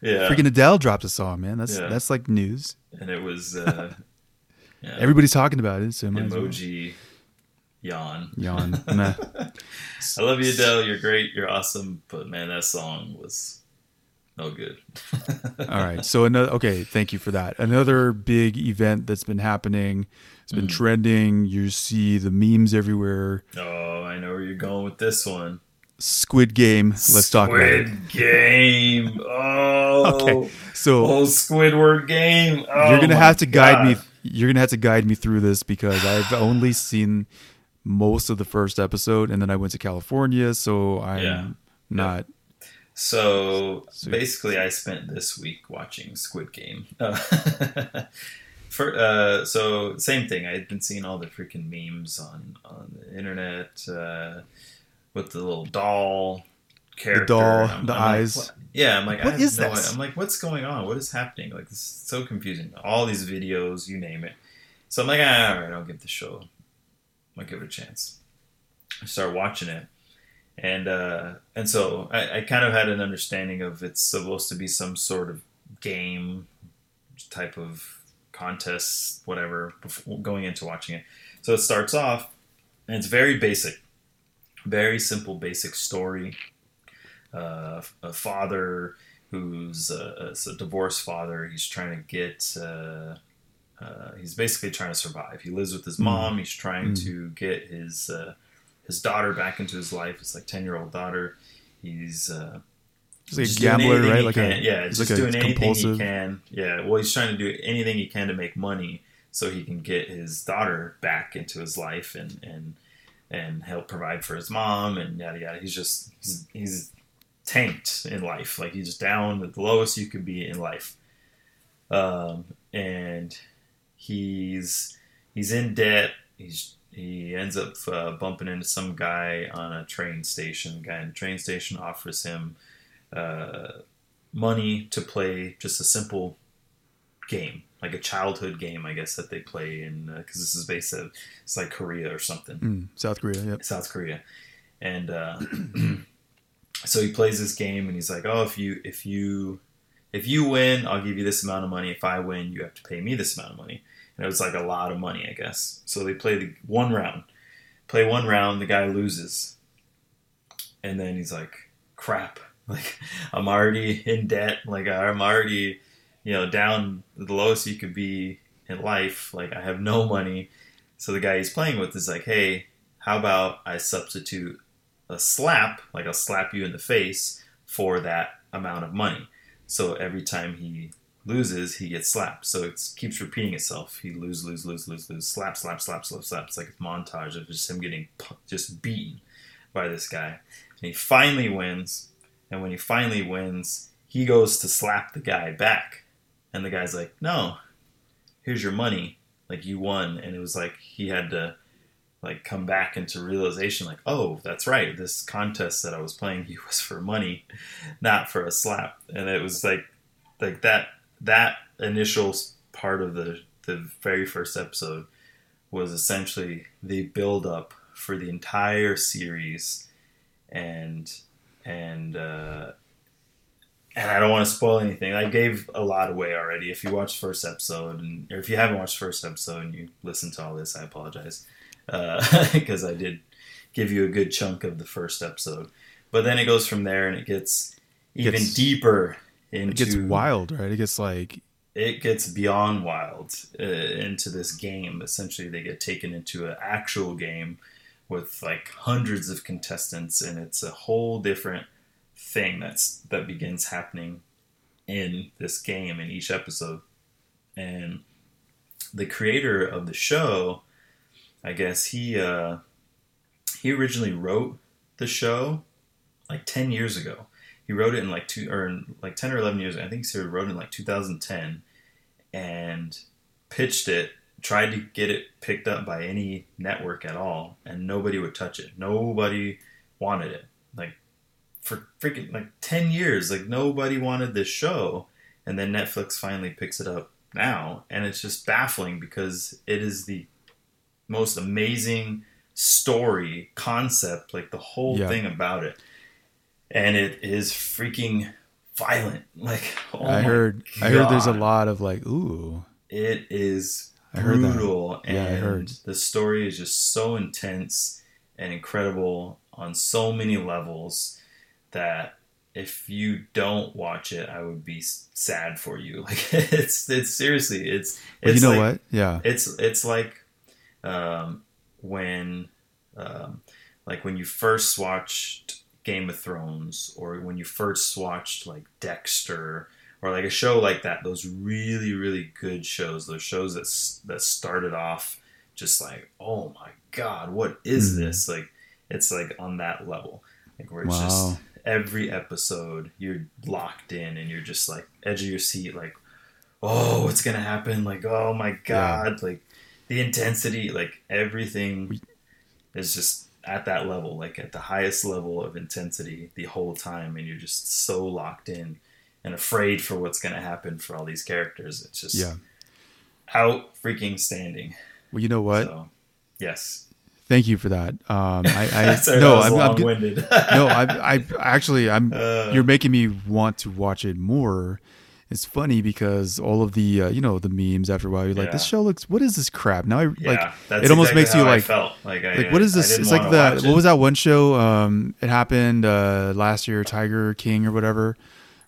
Speaker 2: Yeah.
Speaker 1: Freaking Adele dropped a song, man. That's
Speaker 2: Yeah.
Speaker 1: that's like news.
Speaker 2: and it was uh, yeah, *laughs*
Speaker 1: Everybody's talking about it. So as well.
Speaker 2: emoji yawn.
Speaker 1: yawn. Meh.
Speaker 2: I love you, Adele. You're great. You're awesome. But man, that song was no good.
Speaker 1: All right. So another. Okay. Thank you for that. Another big event that's been happening. It's been
Speaker 2: Mm.
Speaker 1: trending. You see the memes everywhere.
Speaker 2: Oh, I know where you're going with this one.
Speaker 1: Squid Game. Let's talk about it.
Speaker 2: Squid Game. Oh, *laughs*
Speaker 1: Okay. So
Speaker 2: oh, Squidward Game. Oh,
Speaker 1: you're gonna have to guide me. You're gonna have to guide me through this because I've only *sighs* seen most of the first episode, and then I went to California, so I'm
Speaker 2: Yeah.
Speaker 1: not.
Speaker 2: So
Speaker 1: Sweet.
Speaker 2: basically, I spent this week watching Squid Game. Uh, *laughs* *laughs* for, uh, so same thing. I had been seeing all the freaking memes on on the internet uh, with the little doll character.
Speaker 1: doll,
Speaker 2: I'm-
Speaker 1: the
Speaker 2: I'm
Speaker 1: eyes.
Speaker 2: what- yeah, I'm like,
Speaker 1: What
Speaker 2: I
Speaker 1: is
Speaker 2: no
Speaker 1: this?
Speaker 2: idea. I'm like, what's going on? What is happening? Like, this is so confusing. All these videos, you name it. So I'm like, ah, all right, I'll give the show. I'll give it a chance. I start watching it, and uh, and so I, I kind of had an understanding of it's supposed to be some sort of game type of contest, whatever, before going into watching it. So it starts off, and it's very basic, very simple, basic story. Uh, a father who's a, a divorced father. He's trying to get. Uh, uh, he's basically trying to survive. He lives with his
Speaker 1: Mm.
Speaker 2: mom. He's trying
Speaker 1: Mm.
Speaker 2: to get his uh, his daughter back into his life. It's like ten year old daughter. He's uh,
Speaker 1: He's like a
Speaker 2: just doing
Speaker 1: gambler, right? Like a
Speaker 2: yeah,
Speaker 1: he's
Speaker 2: just
Speaker 1: like a
Speaker 2: doing anything
Speaker 1: compulsive-
Speaker 2: he can. Yeah, well, he's trying to do anything he can to make money so he can get his daughter back into his life and and and help provide for his mom and yada yada. He's just he's, he's tanked in life. Like he's down at the lowest you could be in life. Um, and he's he's in debt. He's he ends up uh, bumping into some guy on a train station. The guy in the train station offers him uh, money to play just a simple game, like a childhood game, I guess that they play in because this is based of it's like Korea or something.
Speaker 1: Mm, South Korea. Yep.
Speaker 2: South Korea, and uh, *clears throat* so he plays this game, and he's like, "Oh, if you if you if you win, I'll give you this amount of money. If I win, you have to pay me this amount of money." And it was like a lot of money, I guess. So they play the one round, play one round, the guy loses, and then he's like, "Crap! *laughs* Like I'm already in debt. Like I'm already, you know, down the lowest you could be in life. Like I have no money." So the guy he's playing with is like, "Hey, how about I substitute a slap, like I'll slap you in the face for that amount of money. So every time he loses, he gets slapped. So it keeps repeating itself. He lose, lose, lose, lose, lose, slap, slap, slap, slap, slap. It's like a montage of just him getting just beaten by this guy. And he finally wins. And when he finally wins, he goes to slap the guy back. And the guy's like, no, here's your money. Like you won. And it was like he had to like come back into realization like oh that's right this contest that i was playing he was for money not for a slap and it was like like that that initial part of the the very first episode was essentially the build up for the entire series and and uh and I don't want to spoil anything. I gave a lot away already. If you watched first episode, and or if you haven't watched first episode and you listen to all this, I apologize because uh, *laughs* I did give you a good chunk of the first episode. But then it goes from there and it gets even gets, deeper into.
Speaker 1: It gets wild, right? It gets like.
Speaker 2: It gets beyond wild uh, into this game. Essentially, they get taken into an actual game with like hundreds of contestants, and it's a whole different thing that's that begins happening in this game in each episode. And the creator of the show I guess he uh, he originally wrote the show like ten years ago. He wrote it in like two or like ten or eleven years. I think he wrote it in like 2010, and pitched it. Tried to get it picked up by any network at all, and nobody would touch it. Nobody wanted it. Like for freaking like ten years, like nobody wanted this show, and then Netflix finally picks it up now, and it's just baffling because it is the most amazing story concept, like the whole yeah. thing about it, and it is freaking violent. Like
Speaker 1: oh I heard, God. I heard there's a lot of like, ooh,
Speaker 2: it is brutal, I yeah, and I heard the story is just so intense and incredible on so many levels that if you don't watch it, I would be sad for you. *laughs* Like it's it's seriously it's it's
Speaker 1: you know
Speaker 2: like,
Speaker 1: what? Yeah,
Speaker 2: it's it's like um, when um, like when you first watched Game of Thrones or when you first watched like Dexter or like a show like that those really really good shows those shows that that started off just like oh my god what is mm-hmm. this like it's like on that level like where it's wow. just every episode you're locked in and you're just like edge of your seat like oh what's gonna happen like oh my god yeah. like the intensity, like everything is just at that level, like at the highest level of intensity the whole time, and you're just so locked in and afraid for what's going to happen for all these characters. It's just yeah. out freaking standing.
Speaker 1: Well, you know what?
Speaker 2: So, yes.
Speaker 1: Thank you for that. Um, I, I *laughs* Sorry, no, I'm, I'm no, I, I actually, I'm. *laughs* Uh, you're making me want to watch it more it's funny because all of the uh, you know the memes after a while you're like yeah. this show looks what is this crap now I yeah, like it almost exactly makes you like
Speaker 2: like,
Speaker 1: I, like what is this it's like the what was that one show um it happened uh last year Tiger King or whatever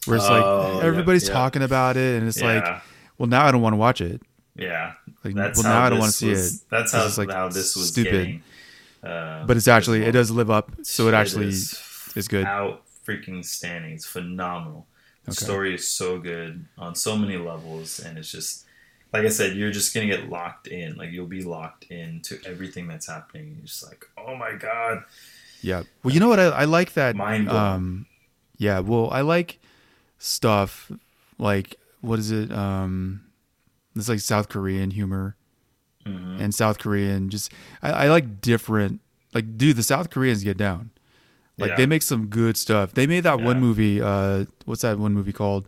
Speaker 1: where it's oh, like everybody's talking about it and it's like well now I don't want to watch it
Speaker 2: yeah
Speaker 1: like that's well now I don't want to see
Speaker 2: it
Speaker 1: that's
Speaker 2: how, like how this was stupid getting,
Speaker 1: uh, but it's actually it does live up so it actually is, is good
Speaker 2: out freaking standing it's phenomenal the okay. story is so good on so many levels, and it's just like I said, you're just gonna get locked in. Like you'll be locked into everything that's happening. You're just like, oh my god.
Speaker 1: Yeah. Well, you know what? I, I like that. Mind um, yeah. Well, I like stuff like what is it? Um, it's like South Korean humor mm-hmm. and South Korean. Just I, I like different. Like, dude, the South Koreans get down. Like yeah. they make some good stuff. They made that yeah. one movie. Uh, what's that one movie called?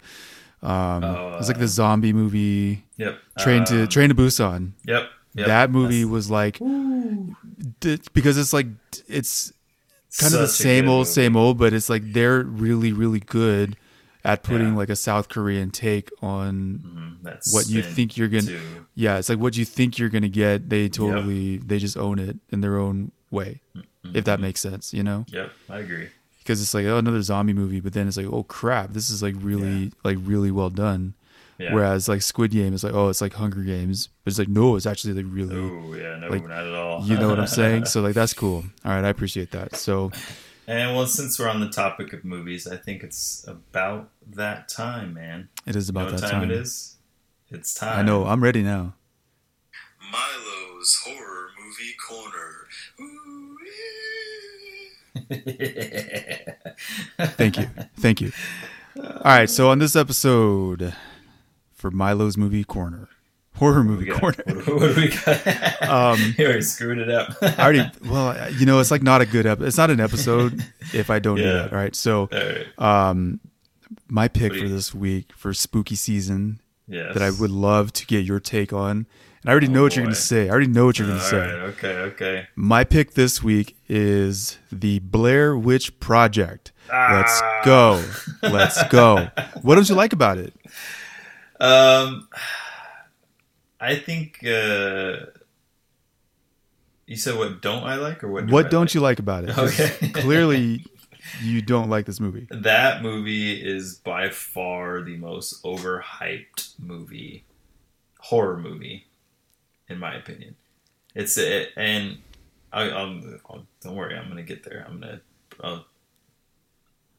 Speaker 1: Um,
Speaker 2: Oh,
Speaker 1: it's like
Speaker 2: uh,
Speaker 1: the zombie movie,
Speaker 2: Yep.
Speaker 1: Train to
Speaker 2: Um,
Speaker 1: Train to Busan.
Speaker 2: Yep. yep.
Speaker 1: that movie
Speaker 2: That's-
Speaker 1: was like d- because it's like it's kind of the same old,
Speaker 2: movie.
Speaker 1: same old, but it's like they're really, really good at putting
Speaker 2: Yeah.
Speaker 1: like a South Korean take on
Speaker 2: Mhm,
Speaker 1: what you think you're gonna.
Speaker 2: to-
Speaker 1: Yeah, it's like what you think you're gonna get. They totally, they just own it in their own way, if that makes sense. You know,
Speaker 2: Yep, I agree.
Speaker 1: because it's like oh another zombie movie, but then it's like oh crap, this is like really, like really well done.
Speaker 2: Yeah.
Speaker 1: Whereas like Squid Game is like oh it's like Hunger Games, but it's like no, it's actually like really.
Speaker 2: Oh yeah, no,
Speaker 1: like,
Speaker 2: not at all.
Speaker 1: You know what I'm saying? *laughs* So like that's cool. All right, I appreciate that. So *laughs*
Speaker 2: and well, since we're on the topic of movies, I think it's about that time, man.
Speaker 1: it is
Speaker 2: You know
Speaker 1: about
Speaker 2: what
Speaker 1: that
Speaker 2: time,
Speaker 1: time.
Speaker 2: it is? It's time.
Speaker 1: I know. I'm ready now.
Speaker 3: Milo's Horror Movie Corner.
Speaker 1: Thank you. Thank you. All right. So on this episode for Milo's movie corner, horror
Speaker 2: What do
Speaker 1: movie
Speaker 2: got?
Speaker 1: corner.
Speaker 2: What, what do we got? *laughs*
Speaker 1: Um, *laughs*
Speaker 2: you already screwed it up.
Speaker 1: I already. Well, you know, it's like not a good. Ep- it's not an episode *laughs* if I don't do
Speaker 2: Yeah.
Speaker 1: that. All right. So
Speaker 2: All right.
Speaker 1: um, my pick
Speaker 2: What do
Speaker 1: for this week for spooky season
Speaker 2: Yes.
Speaker 1: that I would love to get your take on, and I already know
Speaker 2: Oh,
Speaker 1: what you're going to say. I already know what you're going to say.
Speaker 2: right. Okay. Okay.
Speaker 1: My pick this week is the Blair Witch Project. Let's
Speaker 2: Ah.
Speaker 1: go. Let's go. What don't you like about it?
Speaker 2: Um, I think uh, you said what don't I like or what? do
Speaker 1: What
Speaker 2: I
Speaker 1: don't
Speaker 2: like?
Speaker 1: you like about it?
Speaker 2: Okay. *laughs*
Speaker 1: clearly, you don't like this movie.
Speaker 2: That movie is by far the most overhyped movie, horror movie, in my opinion. It's it, and I, um, oh, don't worry, I'm gonna get there. I'm gonna, uh,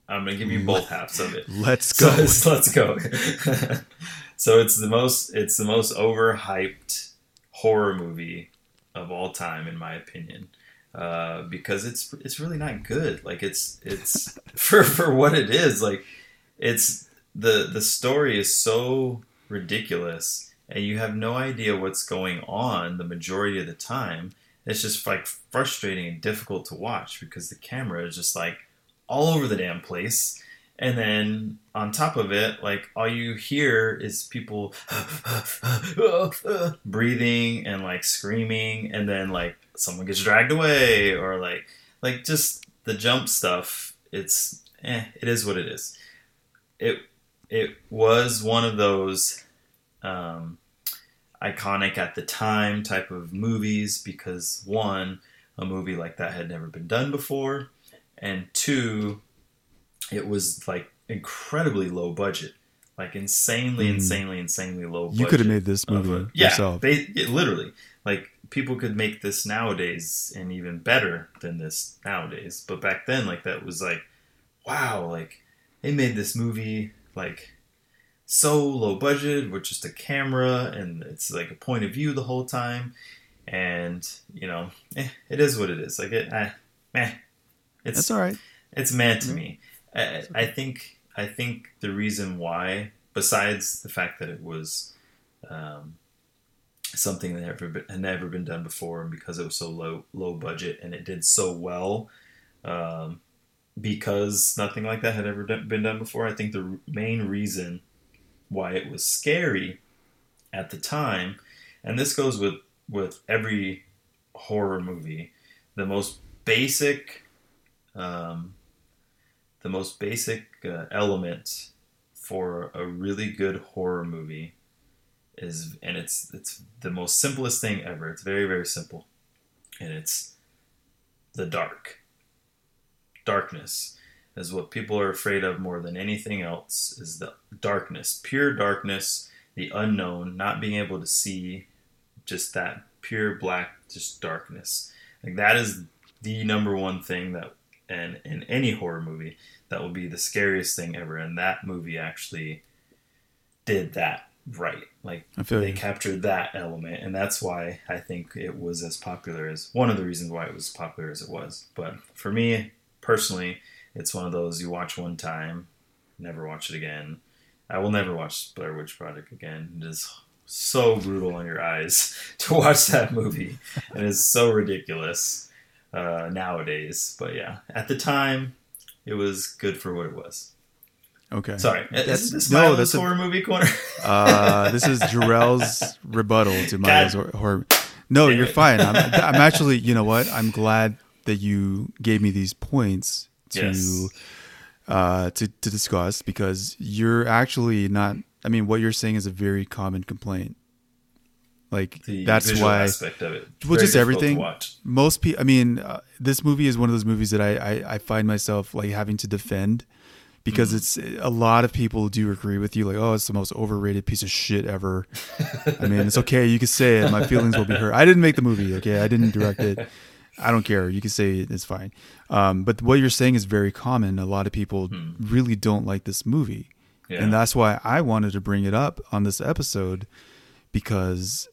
Speaker 2: I'm gonna give you both halves of it.
Speaker 1: Let's *laughs* go.
Speaker 2: let's, let's go. *laughs* so it's the most it's the most overhyped horror movie of all time, in my opinion, uh, because it's it's really not good. Like it's it's *laughs* for for what it is. Like it's the the story is so ridiculous, and you have no idea what's going on the majority of the time. It's just like frustrating and difficult to watch because the camera is just like all over the damn place. And then on top of it, like all you hear is people *gasps* breathing and like screaming, and then like someone gets dragged away, or like like just the jump stuff. It's eh, it is what it is. It it was one of those um, iconic at the time type of movies because one, a movie like that had never been done before, and two, it was like incredibly low budget, like insanely,
Speaker 1: Mm.
Speaker 2: insanely, insanely low. Budget you
Speaker 1: could have made this movie
Speaker 2: a- yeah,
Speaker 1: yourself.
Speaker 2: They, it, literally, like people could make this nowadays and even better than this nowadays. But back then, like that was like, wow, like they made this movie like so low budget with just a camera and it's like a point of view the whole time. And you know, eh, it is what it is. Like it, eh, meh. It's
Speaker 1: That's all right.
Speaker 2: it's mad to me. I, I think I think the reason why, besides the fact that it was um, something that never been, had never been done before, and because it was so low low budget and it did so well, um, because nothing like that had ever done, been done before. I think the r- main reason why it was scary at the time, and this goes with with every horror movie, the most basic um, the most basic uh, element for a really good horror movie is, and it's it's the most simplest thing ever. It's very very simple, and it's the dark. Darkness is what people are afraid of more than anything else. Is the darkness, pure darkness, the unknown, not being able to see, just that pure black, just darkness. Like that is the number one thing that and in any horror movie that will be the scariest thing ever and that movie actually did that right. Like
Speaker 1: I feel
Speaker 2: they
Speaker 1: you.
Speaker 2: captured that element and that's why i think it was as popular as one of the reasons why it was as popular as it was. But for me personally it's one of those you watch one time never watch it again. I will never watch blair witch project again. It is so brutal on your eyes *laughs* to watch that movie and it's so ridiculous uh, nowadays. But yeah, at the time, it was good for what it was.
Speaker 1: Okay.
Speaker 2: Sorry,
Speaker 1: That's-
Speaker 2: is this
Speaker 1: no, that's a-
Speaker 2: horror movie corner? *laughs*
Speaker 1: Uh, this is Jarrell's rebuttal to *laughs*
Speaker 2: God.
Speaker 1: horror. No,
Speaker 2: Damn
Speaker 1: you're
Speaker 2: it.
Speaker 1: fine. I'm, *laughs* I'm actually, you know what? I'm glad that you gave me these points to
Speaker 2: Yes.
Speaker 1: uh, to to discuss because you're actually not. I mean, what you're saying is a very common complaint. Like
Speaker 2: the
Speaker 1: that's why
Speaker 2: aspect of it.
Speaker 1: well,
Speaker 2: Very
Speaker 1: just everything. most people. I mean, uh, this movie is one of those movies that I, I I find myself like having to defend because it's a lot of people do agree with you. Like, oh, it's the most overrated piece of shit ever. I mean, it's okay. You can say it. My feelings will be hurt. I didn't make the movie. Okay, I didn't direct it. I don't care. You can say it. It's fine. Um, but what you're saying is very common. A lot of people really don't like this movie,
Speaker 2: Yeah.
Speaker 1: and that's why I wanted to bring it up on this episode because,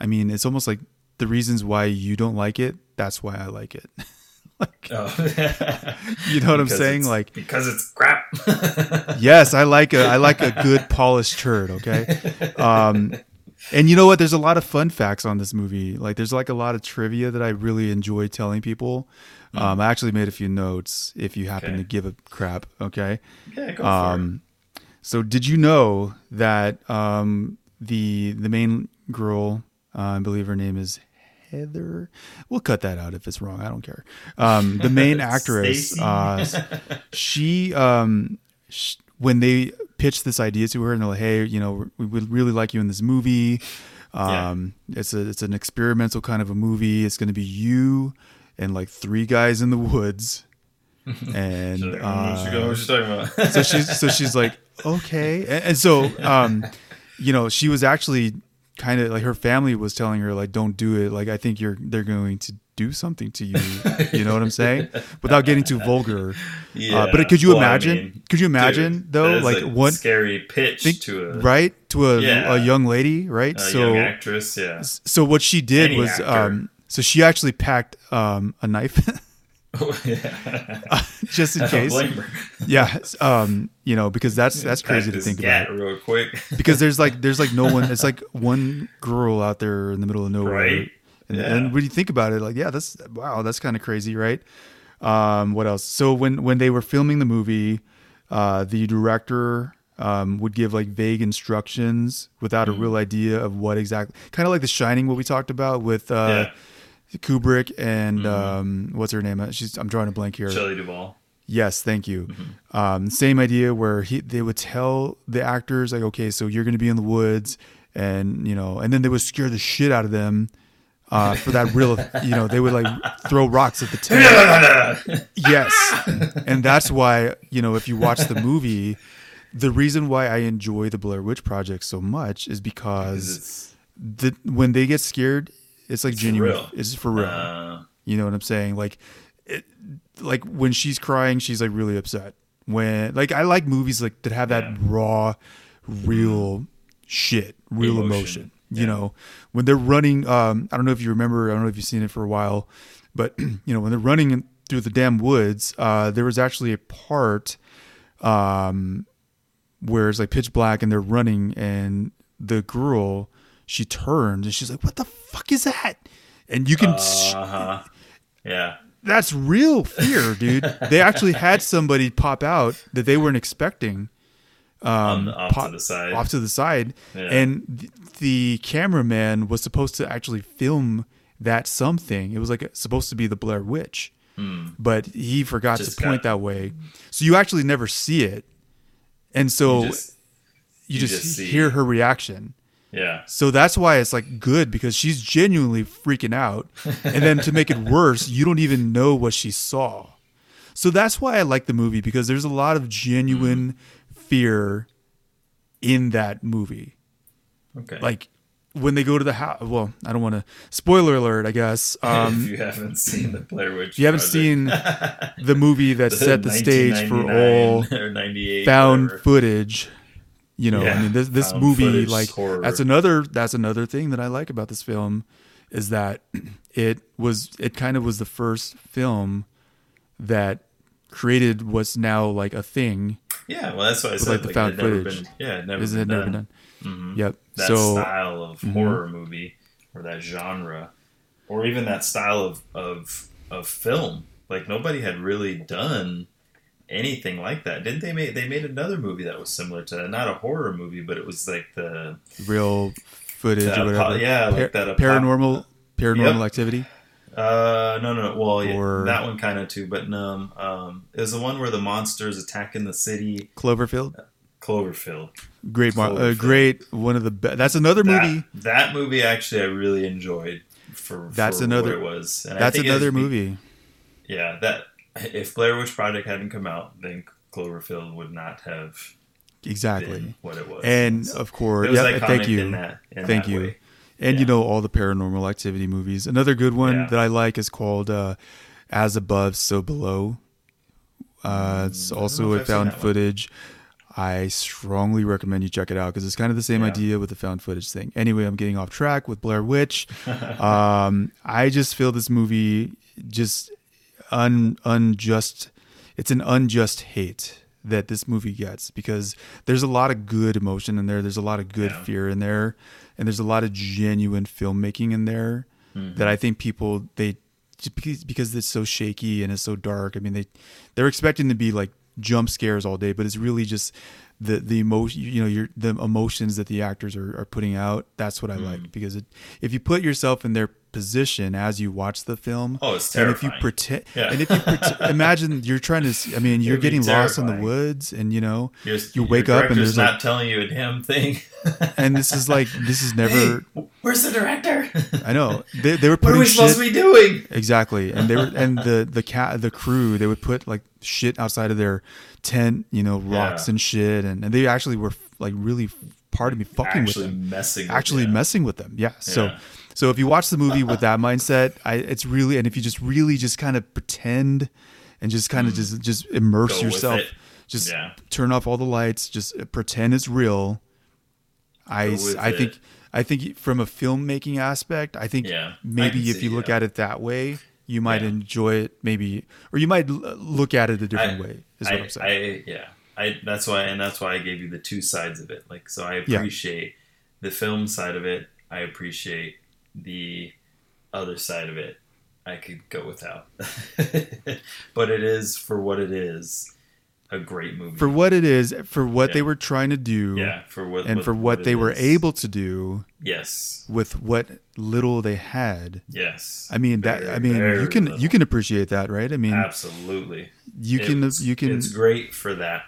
Speaker 1: I mean, it's almost like the reasons why you don't like it. That's why I like it. *laughs* like,
Speaker 2: Oh. *laughs*
Speaker 1: you know what I'm saying? Like,
Speaker 2: because it's crap. *laughs*
Speaker 1: yes, I like a I like a good polished turd. Okay, um, and you know what? There's a lot of fun facts on this movie. Like, there's like a lot of trivia that I really enjoy telling people. Um, I actually made a few notes. If you happen
Speaker 2: Okay.
Speaker 1: to give a crap, okay.
Speaker 2: yeah, go
Speaker 1: Um, so did you know that um, the the main girl, uh, I believe her name is Heather. We'll cut that out if it's wrong. I don't care. Um, the main *laughs* actress, uh, she um, sh- when they pitched this idea to her and they're like, "Hey, you know, we would really like you in this movie. Um, It's a it's an experimental kind of a movie. It's going to be you and like three guys in the woods." *laughs* And
Speaker 2: For
Speaker 1: uh,
Speaker 2: talking about?
Speaker 1: so she's so she's like okay and, and so um you know she was actually kind of like her family was telling her like don't do it like i think you're they're going to do something to you you know what i'm saying *laughs* without getting too vulgar uh, but could you
Speaker 2: Well, I
Speaker 1: imagine
Speaker 2: mean,
Speaker 1: could you imagine
Speaker 2: dude,
Speaker 1: though like one
Speaker 2: scary pitch
Speaker 1: think,
Speaker 2: to a,
Speaker 1: right to a,
Speaker 2: Yeah.
Speaker 1: a young lady right so
Speaker 2: actress. Yeah.
Speaker 1: so what she did
Speaker 2: Any
Speaker 1: was
Speaker 2: actor.
Speaker 1: um so she actually packed um a knife *laughs*
Speaker 2: yeah. *laughs*
Speaker 1: just in
Speaker 2: I
Speaker 1: case yeah um you know because that's that's crazy to think about
Speaker 2: real quick. *laughs*
Speaker 1: because there's like there's like no one it's like one girl out there in the middle of nowhere
Speaker 2: Right.
Speaker 1: and,
Speaker 2: Yeah.
Speaker 1: and when you think about it like yeah that's wow that's kind of crazy right um what else so when when they were filming the movie uh the director um, would give like vague instructions without
Speaker 2: Mm-hmm.
Speaker 1: a real idea of what exactly kind of like the shining what we talked about with uh kubrick and
Speaker 2: Mm-hmm.
Speaker 1: um what's her name she's i'm drawing a blank here
Speaker 2: Shelley Duvall.
Speaker 1: Yes, thank you.
Speaker 2: Mm-hmm.
Speaker 1: Um, same idea where he they would tell the actors like, okay, so you're going to be in the woods, and you know, and then they would scare the shit out of them uh, for that real, you know, they would like throw rocks at the *laughs* tent. yes, and that's why you know if you watch the movie, the reason why I enjoy the Blair Witch Project so much is because the when they get scared, it's like
Speaker 2: for
Speaker 1: genuine.
Speaker 2: real.
Speaker 1: It's for real.
Speaker 2: uh,
Speaker 1: You know what I'm saying? Like, it, like when she's crying, she's like really upset. When like I like movies like that have that
Speaker 2: Yeah.
Speaker 1: raw, real shit, real emotion.
Speaker 2: Emotion.
Speaker 1: You
Speaker 2: Yeah.
Speaker 1: know, when they're running. Um, I don't know if you remember. I don't know if you've seen it for a while, but *clears throat* you know when they're running through the damn woods, uh, there was actually a part, um, where it's like pitch black and they're running and the girl she turns and she's like, "What the fuck is that?" And you can
Speaker 2: uh huh. Yeah.
Speaker 1: that's real fear, dude. they actually had somebody pop out that they weren't expecting
Speaker 2: On
Speaker 1: um,
Speaker 2: the, off
Speaker 1: pop-
Speaker 2: to the side.
Speaker 1: off to the side,
Speaker 2: Yeah.
Speaker 1: and th- the cameraman was supposed to actually film that something. It was like supposed to be the Blair Witch, but he forgot
Speaker 2: Hmm. Just
Speaker 1: to point
Speaker 2: got-
Speaker 1: that way, so you actually never see it, and so
Speaker 2: You
Speaker 1: you
Speaker 2: just-
Speaker 1: just,
Speaker 2: you just see-
Speaker 1: hear her reaction.
Speaker 2: Yeah.
Speaker 1: So that's why it's like good because she's genuinely freaking out. And then to make it *laughs* worse, you don't even know what she saw. So that's why I like the movie because there's a lot of genuine fear in that movie.
Speaker 2: Okay.
Speaker 1: Like when they go to the house, well, I don't want to spoiler alert, I guess. *laughs*
Speaker 2: if
Speaker 1: Um,
Speaker 2: you haven't seen the Blair Witch,
Speaker 1: you haven't
Speaker 2: Project,
Speaker 1: seen *laughs* the movie that set the stage for all
Speaker 2: 1999 or 98
Speaker 1: found footage you know i mean this this
Speaker 2: found
Speaker 1: movie like
Speaker 2: horror.
Speaker 1: that's another that's another thing that i like about this film is that *clears throat* it was it kind of was the first film that created what's now like a thing
Speaker 2: Yeah, well, that's what I said.
Speaker 1: like, the
Speaker 2: like,
Speaker 1: found
Speaker 2: it had never
Speaker 1: footage.
Speaker 2: Been, yeah, it never
Speaker 1: is
Speaker 2: been
Speaker 1: it never been
Speaker 2: done.
Speaker 1: done yep
Speaker 2: That
Speaker 1: so mm-hmm.
Speaker 2: style of horror movie or that genre, or even that style of of of film. Like nobody had really done anything like that. Didn't they make they made another movie that was similar to that? Not a horror movie, but it was like the
Speaker 1: Real footage or whatever.
Speaker 2: apo- yeah, like
Speaker 1: Par-
Speaker 2: that apo-
Speaker 1: paranormal paranormal
Speaker 2: Yep.
Speaker 1: activity.
Speaker 2: Uh, no, no, no. Well, yeah, that one kind of too, but no. Um, it was the one where the monsters attacking the city,
Speaker 1: Cloverfield.
Speaker 2: Cloverfield.
Speaker 1: Great, mar- uh, great. One of the best. That's another movie.
Speaker 2: That, that movie actually I really enjoyed. For
Speaker 1: That's
Speaker 2: for
Speaker 1: another-
Speaker 2: what it was. And
Speaker 1: That's another
Speaker 2: be-
Speaker 1: movie.
Speaker 2: Yeah, that if Blair Witch Project hadn't come out, then Cloverfield would not have
Speaker 1: Exactly.
Speaker 2: been what it was.
Speaker 1: And of course,
Speaker 2: it was
Speaker 1: yeah. Thank you.
Speaker 2: In that, in
Speaker 1: Thank you.
Speaker 2: way.
Speaker 1: And you know all the paranormal activity movies. Another good one
Speaker 2: Yeah.
Speaker 1: that I like is called uh, "As Above, So Below." Uh, it's
Speaker 2: Mm, I
Speaker 1: also
Speaker 2: if
Speaker 1: with
Speaker 2: I've seen
Speaker 1: found
Speaker 2: that one.
Speaker 1: footage. I strongly recommend you check it out because it's kind of the same
Speaker 2: Yeah.
Speaker 1: idea with the found footage thing. Anyway, I'm getting off track with Blair Witch. *laughs* um, I just feel this movie just un unjust. It's an unjust hate that this movie gets because there's a lot of good emotion in there. There's a lot of good
Speaker 2: Yeah.
Speaker 1: fear in there, and there's a lot of genuine filmmaking in there
Speaker 2: Mm-hmm.
Speaker 1: that I think people they because because it's so shaky and it's so dark. I mean they they're expecting to be like jump scares all day, but it's really just the the emotion you know your the emotions that the actors are, are putting out. That's what I
Speaker 2: Mm.
Speaker 1: like because it, if you put yourself in their position as you watch the film,
Speaker 2: Oh, it's
Speaker 1: and if you pretend,
Speaker 2: Yeah.
Speaker 1: and if you pret- *laughs* imagine you're trying to, I mean, you're getting lost in the woods, and you know,
Speaker 2: Your-
Speaker 1: you wake up and there's
Speaker 2: not
Speaker 1: like,
Speaker 2: telling you a damn thing. *laughs*
Speaker 1: and this is like this is never.
Speaker 2: Hey, where's the director?
Speaker 1: I know they, they were
Speaker 2: what
Speaker 1: putting
Speaker 2: are we
Speaker 1: shit
Speaker 2: supposed to be doing?
Speaker 1: exactly, and they were and *laughs* the the cat the crew they would put like shit outside of their tent, you know, rocks
Speaker 2: Yeah.
Speaker 1: and shit, and, and they actually were like really part of me fucking
Speaker 2: Actually
Speaker 1: with them,
Speaker 2: messing. with
Speaker 1: actually messing with them. Yeah. So. So if you watch the movie with that mindset, I it's really and if you just really just kind of pretend and just kind of just just immerse
Speaker 2: Mm. Go
Speaker 1: yourself, just
Speaker 2: Yeah.
Speaker 1: turn off all the lights, just pretend it's real. I I think
Speaker 2: it.
Speaker 1: I think from a filmmaking aspect, I think
Speaker 2: Yeah,
Speaker 1: maybe
Speaker 2: can
Speaker 1: if
Speaker 2: see,
Speaker 1: you look
Speaker 2: yeah.
Speaker 1: at it that way, you might enjoy it maybe or you might look at it a different
Speaker 2: I-
Speaker 1: way. Is what
Speaker 2: I,
Speaker 1: I, am saying.
Speaker 2: I yeah. I that's why and that's why I gave you the two sides of it. Like so I appreciate the film side of it. I appreciate the other side of it. I could go without. *laughs* but it is for what it is a great movie.
Speaker 1: for what it is, for what they were trying to do,
Speaker 2: yeah, for what
Speaker 1: and for what,
Speaker 2: it
Speaker 1: they were
Speaker 2: is.
Speaker 1: able to do
Speaker 2: Yes.
Speaker 1: with what little they had.
Speaker 2: Yes.
Speaker 1: I mean that. I mean you can
Speaker 2: little.
Speaker 1: you can appreciate that, right? I mean
Speaker 2: Absolutely.
Speaker 1: you can you can
Speaker 2: It's great for that.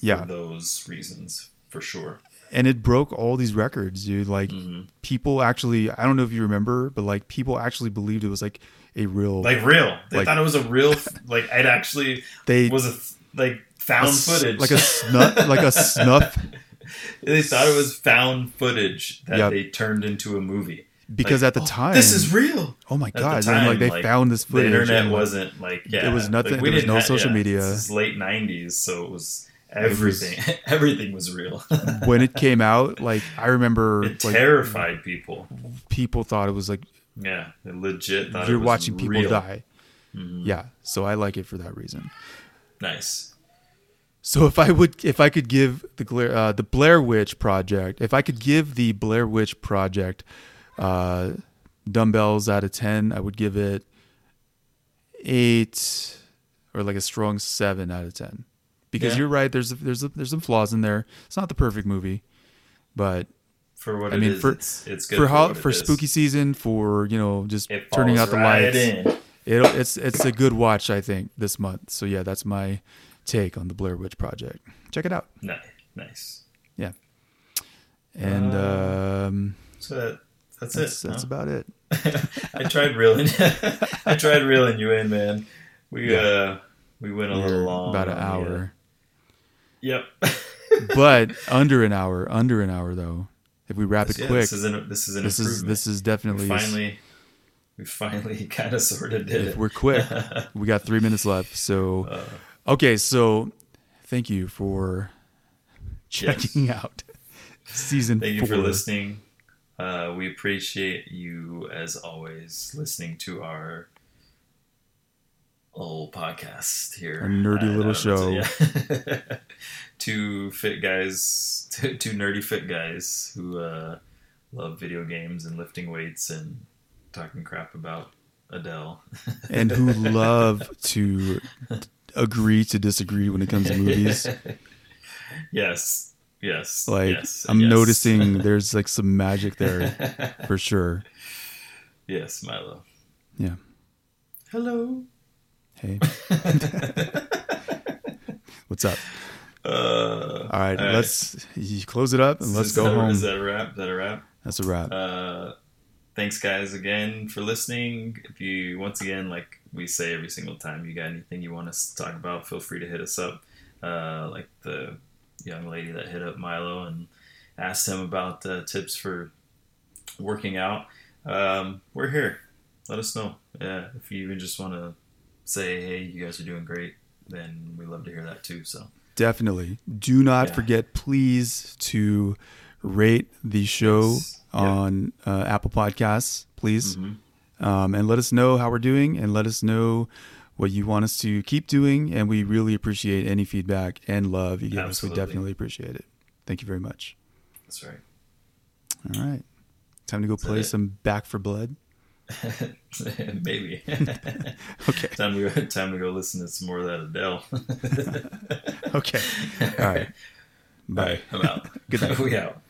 Speaker 2: For
Speaker 1: Yeah.
Speaker 2: those reasons for sure.
Speaker 1: And it broke all these records, dude. Like
Speaker 2: Mhm.
Speaker 1: people actually, I don't know if you remember, but like people actually believed it was like a real
Speaker 2: Like real. They
Speaker 1: Like-
Speaker 2: thought it was a real. Like it actually
Speaker 1: they
Speaker 2: was a like found
Speaker 1: s-
Speaker 2: footage.
Speaker 1: like a snuff, like a snuff, *laughs*
Speaker 2: they thought it was found footage that
Speaker 1: Yep.
Speaker 2: they turned into a movie.
Speaker 1: because
Speaker 2: Like,
Speaker 1: at the
Speaker 2: "Oh,
Speaker 1: time,
Speaker 2: this is real.
Speaker 1: oh my
Speaker 2: the
Speaker 1: god, and
Speaker 2: time,
Speaker 1: like they
Speaker 2: like,
Speaker 1: found this
Speaker 2: The
Speaker 1: footage.
Speaker 2: internet
Speaker 1: and, like,
Speaker 2: wasn't like yeah.
Speaker 1: It was nothing-
Speaker 2: Like, we
Speaker 1: there was no
Speaker 2: have-
Speaker 1: social
Speaker 2: yeah,
Speaker 1: media.
Speaker 2: This is late '90s, so it was
Speaker 1: was-
Speaker 2: everything. *laughs* everything was real. *laughs*
Speaker 1: when it came out. Like I remember,
Speaker 2: it
Speaker 1: like
Speaker 2: terrified people.
Speaker 1: people thought it was like
Speaker 2: Yeah, they legit thought
Speaker 1: you're
Speaker 2: it was
Speaker 1: watching people
Speaker 2: real.
Speaker 1: die.
Speaker 2: Mhm.
Speaker 1: Yeah, so I like it for that reason.
Speaker 2: Nice.
Speaker 1: So if I would, if I could give the Blair, uh, the Blair Witch Project, if I could give the Blair Witch Project uh, dumbbells out of ten, I would give it eight or like a strong seven out of ten. Because
Speaker 2: Yeah.
Speaker 1: you're right, there's there's there's some flaws in there. It's not the perfect movie, but
Speaker 2: For what
Speaker 1: I
Speaker 2: it
Speaker 1: mean,
Speaker 2: is,
Speaker 1: for-
Speaker 2: it's, it's good
Speaker 1: for how
Speaker 2: what it
Speaker 1: for
Speaker 2: is.
Speaker 1: spooky season, for you know just turning out the
Speaker 2: right
Speaker 1: lights,
Speaker 2: in.
Speaker 1: it it's it's a good watch I think this month. So yeah, that's my take on the Blair Witch Project. Check it out.
Speaker 2: Nice, nice. Yeah.
Speaker 1: And
Speaker 2: Uh,
Speaker 1: um,
Speaker 2: So that, that's,
Speaker 1: that's
Speaker 2: it.
Speaker 1: that's
Speaker 2: huh?
Speaker 1: about it. *laughs*
Speaker 2: I tried reeling. *laughs* I tried reeling you in, man. We
Speaker 1: Yeah.
Speaker 2: uh, we went a little
Speaker 1: We're
Speaker 2: long.
Speaker 1: about an
Speaker 2: uh,
Speaker 1: hour,
Speaker 2: Yep.
Speaker 1: but *laughs* under an hour. Under an hour though. If we wrap it
Speaker 2: Yeah,
Speaker 1: quick,
Speaker 2: This is an this is an
Speaker 1: this is this is
Speaker 2: we
Speaker 1: definitely.
Speaker 2: finally we finally *laughs* kind of sort of did
Speaker 1: if
Speaker 2: it.
Speaker 1: we're quick, *laughs* we got three minutes left. So
Speaker 2: Uh,
Speaker 1: okay, so thank you for checking out season
Speaker 2: Thank
Speaker 1: four.
Speaker 2: you for listening. Uh, we appreciate you as always listening to our little podcast here.
Speaker 1: A nerdy little
Speaker 2: know what yeah. *laughs* two fit guys, two, two nerdy fit guys who uh, love video games and lifting weights and talking crap about Adele. *laughs*
Speaker 1: and who love to agree to disagree when it comes to movies. *laughs*
Speaker 2: yes. Yes.
Speaker 1: Like
Speaker 2: yes,
Speaker 1: I'm
Speaker 2: yes.
Speaker 1: noticing there's like some magic there for sure.
Speaker 2: yes, Milo.
Speaker 1: Yeah.
Speaker 2: Hello.
Speaker 1: Hey, *laughs* what's up?
Speaker 2: Uh,
Speaker 1: All right, let's close it up and let's
Speaker 2: is
Speaker 1: go
Speaker 2: that,
Speaker 1: home.
Speaker 2: Is that a wrap? Is that a wrap?
Speaker 1: That's a wrap.
Speaker 2: Uh, thanks, guys, again for listening. If you, once again, like we say every single time, you got anything you want us to talk about, feel free to hit us up. Uh, like the young lady that hit up Milo and asked him about uh, tips for working out. Um, we're here. Let us know. Yeah, if you even just want to say, hey, you guys are doing great, then we love to hear that too. So.
Speaker 1: Definitely. Do not
Speaker 2: Yeah.
Speaker 1: forget, please, to rate the show
Speaker 2: Yes. Yeah.
Speaker 1: on uh, Apple Podcasts, please.
Speaker 2: Mhm.
Speaker 1: Um, and let us know how we're doing and let us know what you want us to keep doing. And we really appreciate any feedback and love you give us. We definitely appreciate it. Thank you very much.
Speaker 2: That's right.
Speaker 1: All right. Time to go play some Back 4 Blood. *laughs*
Speaker 2: Maybe. *laughs*
Speaker 1: Okay.
Speaker 2: time to go. Time to go listen to some more of that Adele. *laughs*
Speaker 1: Okay. All right.
Speaker 2: Bye. I'm out.
Speaker 1: Good night.
Speaker 2: we out.